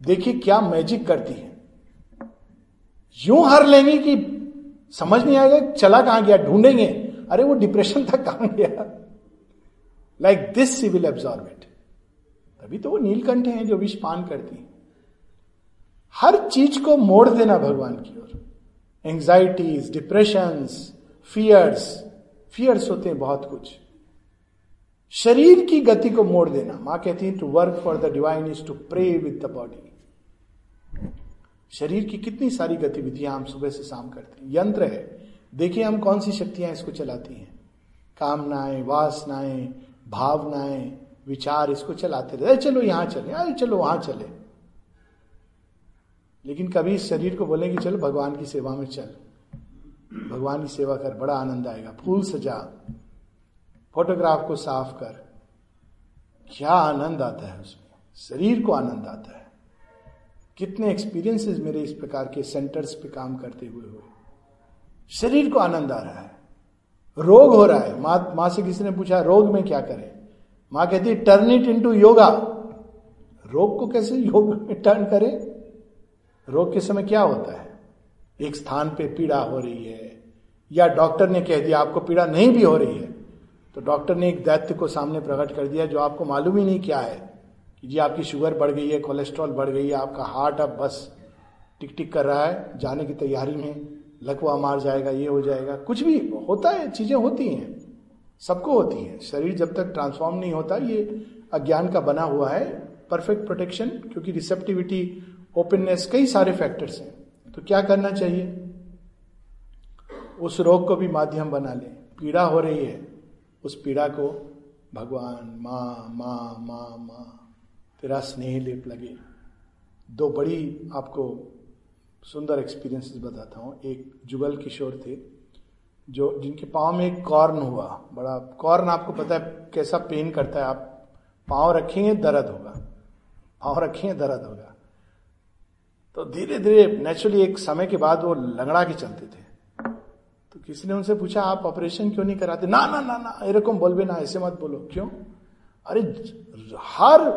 देखिए क्या मैजिक करती है। यूँ हर लेंगे कि समझ नहीं आएगा, चला कहाँ गया, ढूंढेंगे। अरे वो डिप्रेशन तक कहाँ गया? Like this she will absorb it तभी तो वो नीलकंठ हैं जो विष पान करती हैं। हर चीज़ को मोड़ देना भगवान की ओर। एंग्जाइटीज डिप्रेशन फियर्स फियर्स होते हैं बहुत कुछ। शरीर की गति को मोड़ देना। माँ कहती है to work for the divine is to pray with the body शरीर की कितनी सारी गतिविधियाँ हम सुबह से शाम करते हैं। यंत्र है। देखिए हम कौन सी शक्तियाँ इसको चलाती हैं। कामनाएँ, वासनाएँ, भावनाएँ, विचार इसको चलाते रहे चलो यहाँ चले, अरे चलो वहाँ चले। लेकिन कभी इस शरीर को बोले कि चलो भगवान की सेवा में चल। भगवान की सेवा कर, बड़ा आनंद आएगा। फूल सजा। फोटोग्राफ को साफ़ कर। क्या आनंद आता है उसमें? शरीर को आनंद आता है। कितने एक्सपीरियंसेस मेरे इस प्रकार के सेंटर्स पे काम करते हुए हुए। शरीर को आनंद आ रहा है। रोग हो रहा है। माँ माँ से किसी ने पूछा, रोग में क्या करें? माँ कहती टर्न इट इनटू योगा रोग को कैसे योग में टर्न करें? रोग के समय क्या होता है? एक स्थान पे पीड़ा हो रही है, या डॉक्टर ने कह दिया आपको पीड़ा नहीं भी हो रही है तो डॉक्टर ने एक दैत्य को सामने प्रकट कर दिया जो आपको मालूम ही नहीं क्या है, कि जी आपकी शुगर बढ़ गई है, कोलेस्ट्रॉल बढ़ गई है, आपका हार्ट अब बस टिक टिक कर रहा है, जाने की तैयारी में लकवा मार जाएगा, ये हो जाएगा। कुछ भी होता है, चीज़ें होती हैं, सबको होती हैं। शरीर जब तक ट्रांसफॉर्म नहीं होता, ये अज्ञान का बना हुआ है परफेक्ट प्रोटेक्शन क्योंकि रिसेप्टिविटी ओपननेस कई सारे फैक्टर्स हैं। तो क्या करना चाहिए? उस रोग को भी माध्यम बना ले। पीड़ा हो रही है, उस पीड़ा को भगवान, माँ माँ माँ माँ, तेरा स्नेह लेप लगे। दो बड़ी आपको सुंदर एक्सपीरियंसेस बताता हूँ। एक जुगल किशोर थे, जो जिनके पाँव में एक कॉर्न हुआ। बड़ा कॉर्न आपको पता है कैसा पेन करता है। आप पाँव रखेंगे, दर्द होगा। पाँव रखेंगे, दर्द होगा। तो धीरे धीरे नेचुरली एक समय के बाद वो लंगड़ा के चलते थे। तो किसी ने उनसे पूछा, आप ऑपरेशन क्यों नहीं कराते? ना ना ना ना, एरकम बोलबे ना, ऐसे मत बोलो। क्यों? अरे, हर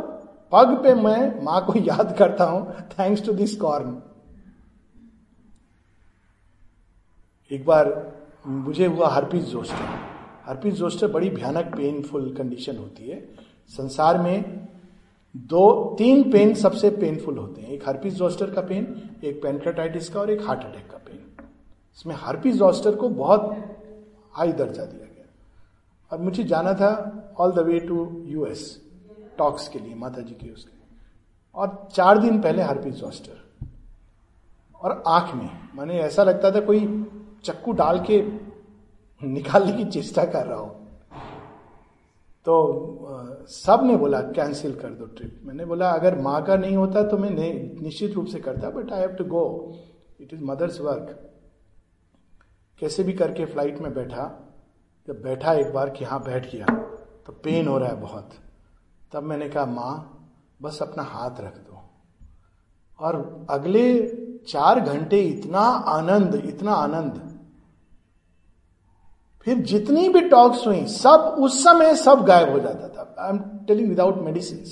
पग पे मैं माँ को याद करता हूँ थैंक्स टू दिस कॉर्न एक बार मुझे हुआ हरपीस जोस्टर हर्पिस जोस्टर बड़ी भयानक पेनफुल कंडीशन होती है। संसार में दो, तीन पेन सबसे पेनफुल होते हैं। एक हर्पिस जोस्टर का पेन एक पेनक्रेटाइटिस का और एक हार्ट अटैक का पेन इसमें हर्पिस जोस्टर को बहुत हाई दर्जा दिया गया। और मुझे जाना था all the way to US talks के लिए माता जी के उसके। और चार दिन पहले हर्पिस जोस्टर और आँख में, मैंने ऐसा लगता था कोई चक्कू डाल के निकालने की चेष्टा कर रहा हो। तो सबने बोला, कैंसिल कर दो ट्रिप. मैंने बोला, अगर माँ का नहीं होता तो मैं नहीं, निश्चित रूप से करता but I have to go it is mother's work कैसे भी करके फ़्लाइट में बैठा, जब बैठा एक बार कि हाँ बैठ गया तो पेन हो रहा है बहुत। तब मैंने कहा, माँ, बस अपना हाथ रख दो। और अगले चार घंटे इतना आनंद इतना आनंद फिर जितनी भी टॉक्स हुई, सब उस समय सब गायब हो जाता था। I am telling without medicine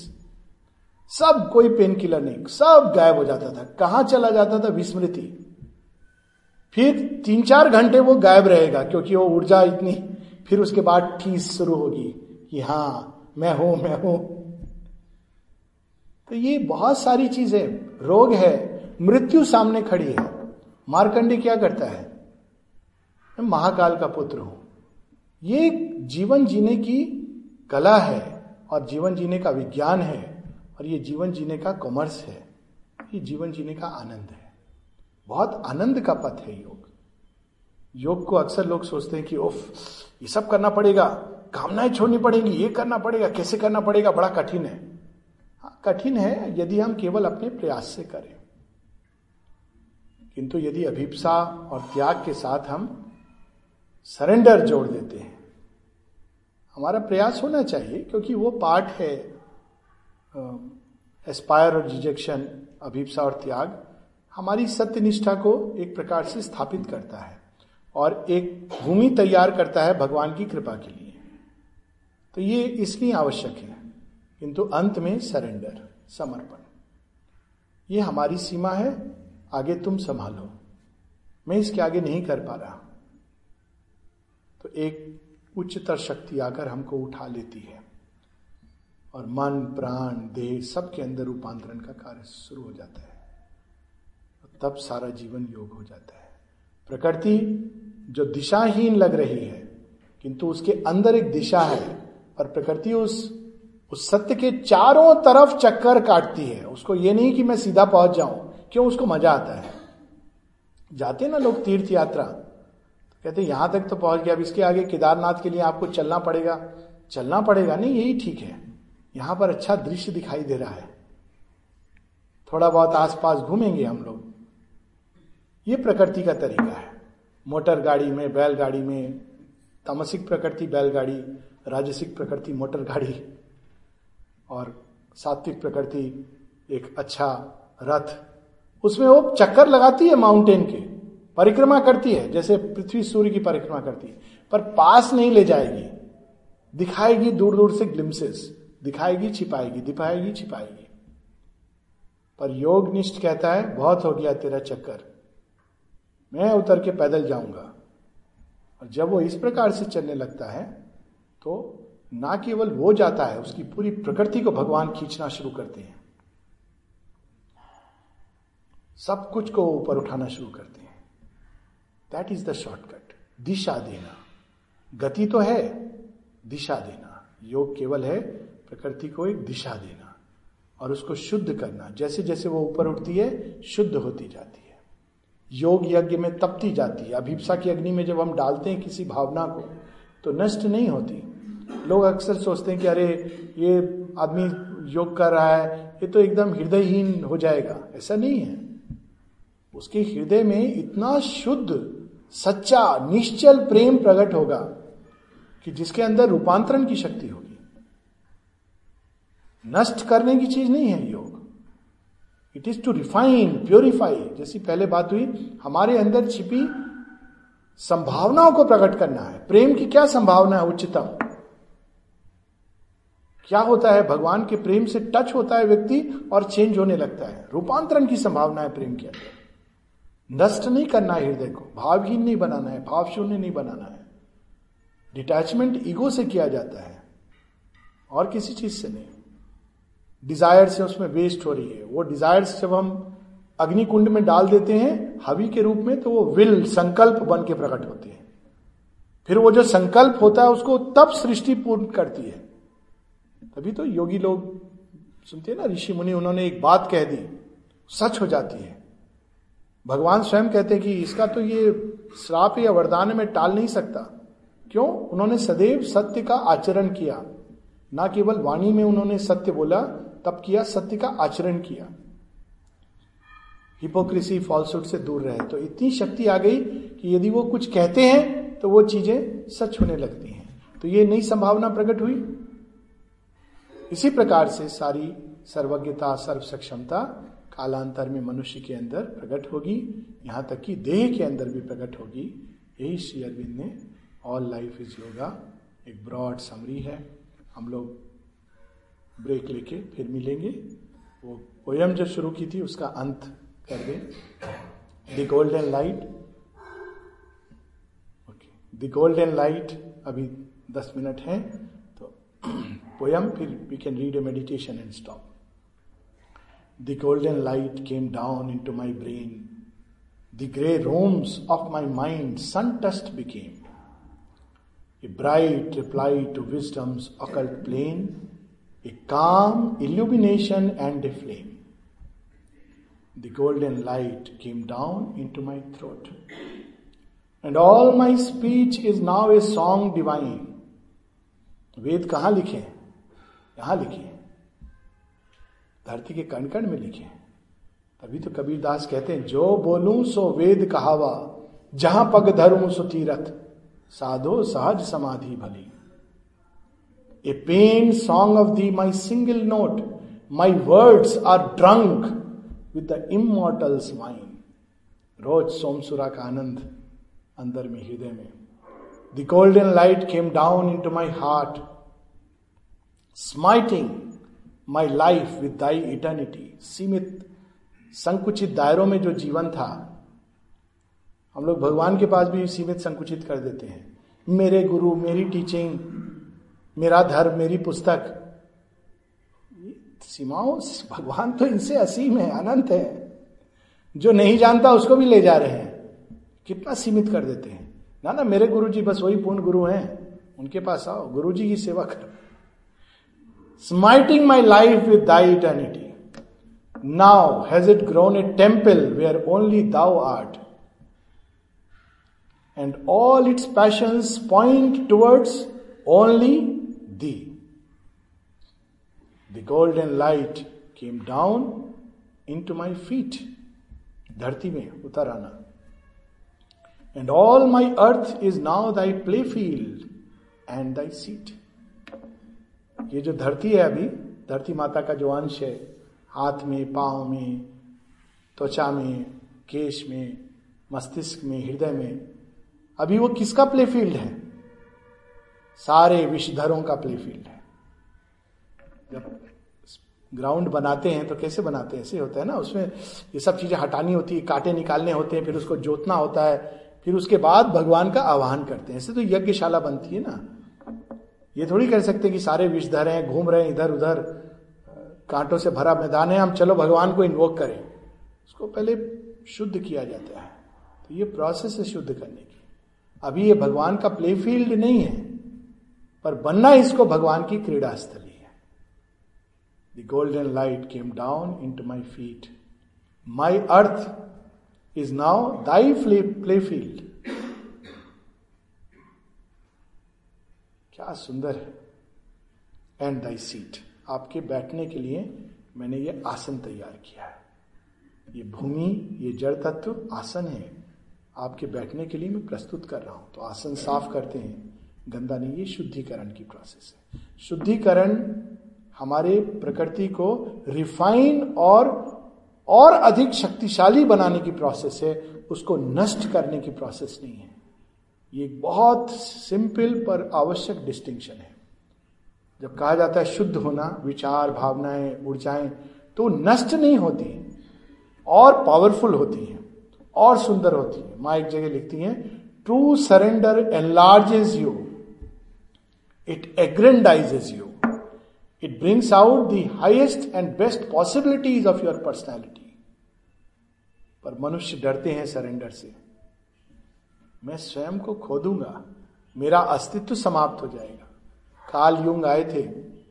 सब कोई पेन किलर नहीं, सब गायब हो जाता था। कहाँ चला जाता था? विस्मृति। फिर तीन चार घंटे वो गायब रहेगा, क्योंकि वो ऊर्जा इतनी, फिर उसके बाद ठीस शुरू होगी कि हाँ मैं हूँ मैं हूँ। तो ये बहुत सारी चीज़ें, रोग है, मृत्यु सामने खड़ी है। मारकंडे क्या करता है? मैं महाकाल का पुत्र हूँ। ये जीवन जीने की कला है और जीवन जीने का विज्ञान है और ये जीवन जीने का कॉमर्स है। ये जीवन जीने का आनंद है। बहुत आनंद का पथ है योग। योग को अक्सर लोग सोचते हैं कि, ओफ, ये सब करना पड़ेगा, कामनाएँ छोड़नी पड़ेंगी, ये करना पड़ेगा, कैसे करना पड़ेगा? बड़ा कठिन है। हाँ कठिन है यदि हम केवल अपने प्रयास से करें। किंतु यदि अभिप्सा और त्याग के साथ हम सरेंडर जोड़ देते हैं। हमारा प्रयास होना चाहिए, क्योंकि वो पार्ट है एस्पायर और रिजेक्शन अभिप्सा और त्याग, हमारी सत्यनिष्ठा को एक प्रकार से स्थापित करता है और एक भूमि तैयार करता है भगवान की कृपा के लिए। तो ये इसलिए आवश्यक है, किंतु अंत में सरेंडर, समर्पण। ये हमारी सीमा है, आगे तुम संभालो। मैं इसके आगे नहीं कर पा रहा तो एक उच्चतर शक्ति आकर हमको उठा लेती है। और मन, प्राण, देह सबके अंदर रूपांतरण का कार्य शुरू हो जाता है। तब सारा जीवन योग हो जाता है। प्रकृति जो दिशाहीन लग रही है, किंतु उसके अंदर एक दिशा है, और प्रकृति उस उस सत्य के चारों तरफ़ चक्कर काटती है। उसको ये नहीं कि मैं सीधा पहुँच जाऊँ, क्यों? उसको मज़ा आता है। जाते ना लोग तीर्थ यात्रा कहते यहाँ तक तो पहुँच गया, अब इसके आगे केदारनाथ के लिए आपको चलना पड़ेगा। चलना पड़ेगा? नहीं, यही ठीक है। यहाँ पर अच्छा दृश्य दिखाई दे रहा है। थोड़ा बहुत आसपास घूमेंगे हम लोग। ये प्रकृति का तरीका है। मोटर गाड़ी में, बैलगाड़ी में, तामसिक प्रकृति, बैलगाड़ी, राजसिक प्रकृति, मोटर गाड़ी और सात्विक प्रकृति, एक अच्छा रथ। उसमें वो चक्कर लगाती है माउंटेन के। परिक्रमा करती है, जैसे पृथ्वी सूर्य की परिक्रमा करती है, पर पास नहीं ले जाएगी। दिखाएगी दूर दूर से ग्लिम्सेस दिखाएगी, छिपाएगी दिखाएगी, छिपाएगी। पर योग निष्ठ कहता है, बहुत हो गया तेरा चक्कर, मैं उतर के पैदल जाऊँगा। और जब वो इस प्रकार से चलने लगता है तो ना केवल वो जाता है, उसकी पूरी प्रकृति को भगवान खींचना शुरू करते हैं। सब कुछ को ऊपर उठाना शुरू करते हैं। दैट इज़ द शॉर्टकट दिशा देना। गति तो है, दिशा देना। योग केवल है, प्रकृति को एक दिशा देना और उसको शुद्ध करना। जैसे जैसे वो ऊपर उठती है, शुद्ध होती जाती है। योग यज्ञ में तपती जाती है। अभिप्सा की अग्नि में जब हम डालते हैं किसी भावना को तो नष्ट नहीं होती। लोग अक्सर सोचते हैं कि अरे, ये आदमी योग कर रहा है, ये तो एकदम हृदयहीन हो जाएगा। ऐसा नहीं है। उसके हृदय में इतना शुद्ध सच्चा, निश्चल प्रेम प्रकट होगा कि जिसके अंदर रूपांतरण की शक्ति होगी। नष्ट करने की चीज़ नहीं है योग। It is to refine purify जैसी पहले बात हुई, हमारे अंदर छिपी संभावनाओं को प्रकट करना है। प्रेम की क्या संभावना है उच्चतम? क्या होता है? भगवान के प्रेम से टच होता है व्यक्ति और चेंज होने लगता है। रूपांतरण की संभावना है प्रेम के अंदर। नष्ट नहीं करना है हृदय को। भावहीन नहीं बनाना है, भाव शून्य नहीं बनाना है। डिटैचमेंट ईगो से किया जाता है। और किसी चीज़ से नहीं। डिज़ायर से उसमें वेस्ट हो रही है। वो डिज़ायर जब हम अग्नि कुंड में डाल देते हैं, हवि के रूप में तो वो विल संकल्प बन के प्रकट होते हैं। फिर वो जो संकल्प होता है, उसको तब सृष्टि पूर्ण करती है। तभी तो योगी लोग, सुनते हैं ना, ऋषि मुनि, उन्होंने एक बात कह दी। सच हो जाती है। भगवान स्वयं कहते हैं कि इसका तो ये श्राप या वरदान में टाल नहीं सकता। क्यों? उन्होंने सदैव सत्य का आचरण किया। ना केवल वाणी में उन्होंने सत्य बोला, तब किया सत्य का आचरण किया। हिपोक्रेसी फॉल्सुड से दूर रहे। तो इतनी शक्ति आ गई कि यदि वो कुछ कहते हैं तो वो चीज़ें सच होने लगती हैं। तो ये नई संभावना प्रकट हुई। इसी प्रकार से सारी सर्वज्ञता सर्व सक्षमता कालांतर में मनुष्य के अंदर प्रकट होगी, यहाँ तक कि देह के अंदर भी प्रकट होगी। यही श्री अरविंद ने ऑल लाइफ इज़ योगा एक ब्रॉड समरी है। हम लोग ब्रेक लेके फिर मिलेंगे। वो पोयम जो शुरू की थी, उसका अंत कर दें। The golden light okay the golden light अभी दस मिनट हैं तो पोयम फिर we can read a meditation and stop The golden light came down into my brain the grey rooms of my mind sun touched became a bright reply to wisdom's occult plane, a calm illumination and a flame. The golden light came down into my throat. And all my speech is now a song divine. Veda कहां लिखे यहां लिखे धरती के कण कण में लिखे हैं। तभी तो कबीर दास कहते हैं, जो बोलूँ सो वेद कहावा, जहाँ पग धरूं सो तीरथ, साधो सहज समाधि भली। A pen song of thee my single note my words are drunk with the immortal's mind rose सोमसुरा का आनंद अंदर में हृदय में। The golden light came down into my heart smiting my life with thy eternity सीमित, संकुचित दायरों में जो जीवन था, हम लोग भगवान के पास भी सीमित संकुचित कर देते हैं। मेरे गुरु, मेरी टीचिंग मेरा धर्म, मेरी पुस्तक, सीमाओं भगवान तो इनसे असीम है, अनंत है। जो नहीं जानता उसको भी ले जा रहे हैं। कितना सीमित कर देते हैं। ना ना, मेरे गुरु जी बस वही पूर्ण गुरु हैं। उनके पास आओ गुरु जी की सेवा करो। Smiting my life with thy eternity now has it grown a temple where only thou art and all its passions point towards only thee. The golden light came down into my feet. धरती में उतर आना and all my earth is now thy play field and thy seat ये जो धरती है अभी, धरती माता का जो अंश है, हाथ में, पाँव में, त्वचा में, केश में, मस्तिष्क में, हृदय में, अभी वो किसका प्ले फ़ील्ड है? सारे विषधरों का प्ले फ़ील्ड है। जब ग्राउंड बनाते हैं तो कैसे बनाते हैं? ऐसे होता है ना, उसमें ये सब चीज़ें हटानी होती है, कांटे निकालने होते हैं, फिर उसको जोतना होता है, फिर उसके बाद भगवान का आह्वान करते हैं। ऐसे तो यज्ञशाला बनती है ना। ये थोड़ी कर सकते कि सारे विषधर हैं, घूम रहे हैं, इधर उधर, कांटों से भरा मैदान है, हम चलो भगवान को इन्वोक करें। उसको पहले शुद्ध किया जाता है। तो ये प्रोसेस है शुद्ध करने की। अभी ये भगवान का प्ले फ़ील्ड नहीं है, पर बनना इसको भगवान की क्रीड़ा स्थली है। The golden light came down into my feet my earth is now thy play field क्या सुंदर है। एंड दाई सीट आपके बैठने के लिए मैंने ये आसन तैयार किया है। ये भूमि, ये जड़ तत्व आसन है। आपके बैठने के लिए मैं प्रस्तुत कर रहा हूँ। तो आसन साफ़ करते हैं। गंदा नहीं, ये शुद्धिकरण की प्रोसेस है। शुद्धिकरण हमारे प्रकृति को रिफाइन और और अधिक शक्तिशाली बनाने की प्रोसेस है। उसको नष्ट करने की प्रोसेस नहीं है। ये बहुत सिंपल पर आवश्यक डिस्टिंक्शन है। जब कहा जाता है शुद्ध होना, विचार, भावनाएँ, ऊर्जाएँ तो नष्ट नहीं होती और पावरफुल होती हैं, और सुंदर होती है। माँ एक जगह लिखती हैं true surrender enlarges you it aggrandizes you it brings out the highest and best possibilities of your personality पर मनुष्य डरते हैं सरेंडर से। मैं स्वयं को खो दूँगा। मेरा अस्तित्व समाप्त हो जाएगा। काल युंग आए थे।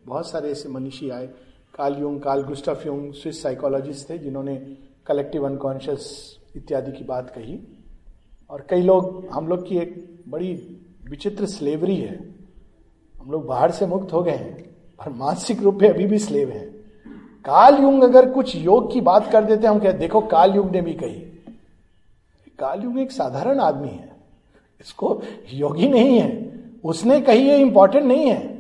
बहुत सारे ऐसे मनीषी आए। काल युंग, काल गुस्टफ युंग, स्विस साइकोलॉजिस्ट थे जिन्होंने कलेक्टिव अनकॉन्शियस इत्यादि की बात कही। और कई लोग, हम लोग की एक बड़ी विचित्र स्लेवरी है। हम लोग बाहर से मुक्त हो गए हैं, पर मानसिक रूप में अभी भी स्लेव हैं। काल युग अगर कुछ योग की बात कर देते, हम कहते, देखो, काल युग ने भी कही। काल युग एक साधारण आदमी है। इसको योगी नहीं है। उसने कही ये इंपॉर्टेंट नहीं है।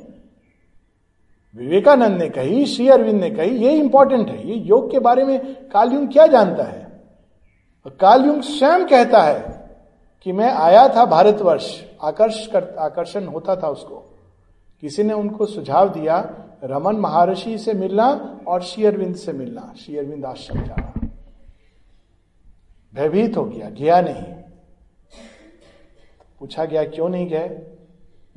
विवेकानंद ने कही, श्री अरविंद ने कही, ये इंपॉर्टेंट है। ये योग के बारे में कालयुग क्या जानता है? कालयुग स्वयं कहता है कि मैं आया था भारतवर्ष, आकर्ष कर, आकर्षण होता था उसको। किसी ने उनको सुझाव दिया, रमन महर्षि से मिलना और श्री अरविंद से मिलना। श्री अरविंद आश्रम जाना। भयभीत हो गया गया नहीं। पूछा गया, क्यों नहीं गए?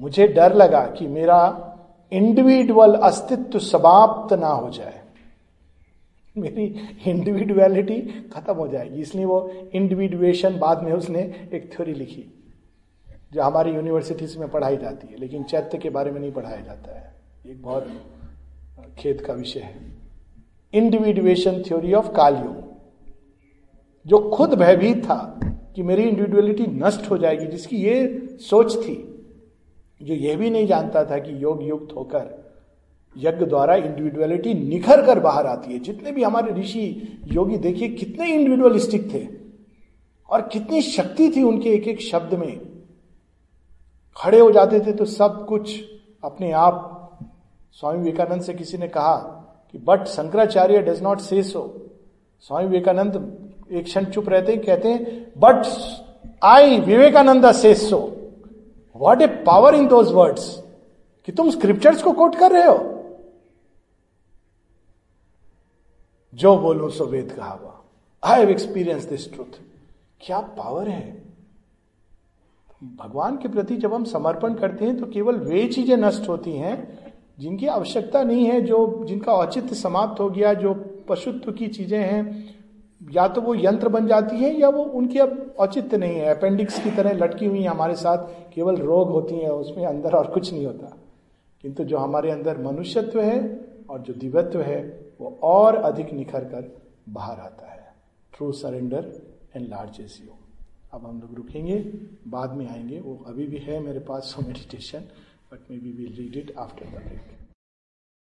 मुझे डर लगा कि मेरा इंडिविजुअल अस्तित्व समाप्त ना हो जाए। मेरी इंडिविजुअलिटी खत्म हो जाएगी। इसलिए वो इंडिविजुएशन बाद में उसने एक थ्योरी लिखी, जो हमारी यूनिवर्सिटीज में पढ़ाई जाती है, लेकिन चैत्य के बारे में नहीं पढ़ाया जाता है। एक बहुत खेद का विषय है। इंडिविजुएशन थ्योरी ऑफ़ कालयुग जो खुद भयभीत था कि मेरी इंडिविजुअलिटी नष्ट हो जाएगी, जिसकी ये सोच थी। जो ये भी नहीं जानता था कि योग युक्त होकर यज्ञ द्वारा इंडिविजुअलिटी निखर कर बाहर आती है। जितने भी हमारे ऋषि योगी, देखिए कितने इंडिविजुअलिस्टिक थे और कितनी शक्ति थी उनके एक एक शब्द में। खड़े हो जाते थे तो सब कुछ अपने आप। स्वामी विवेकानंद से किसी ने कहा कि, बट शंकराचार्य डज नॉट से सो स्वामी विवेकानंद एक क्षण चुप रहते हैं, कहते हैं बट आई विवेकानंद से so what a power in those words कि तुम स्क्रिप्चर्स को कोट कर रहे हो। जो बोलो, सो वेद कहा I have experience this truth क्या पावर है? भगवान के प्रति जब हम समर्पण करते हैं तो केवल वे चीज़ें नष्ट होती हैं, जिनकी आवश्यकता नहीं है, जो, जिनका औचित्य समाप्त हो गया, जो पशुत्व की चीज़ें हैं या तो वो यंत्र बन जाती है या वो उनकी अब औचित्य नहीं है। अपेंडिक्स की तरह लटकी हुई हमारे साथ, केवल रोग होती है, उसमें अंदर और कुछ नहीं होता। किंतु जो हमारे अंदर मनुष्यत्व है और जो दिव्यत्व है, वो और अधिक निखर कर बाहर आता है। True surrender enlarges you अब हम लोग रुकेंगे, बाद में आएँगे। वो अभी भी है मेरे पास so meditation but maybe will read it after the break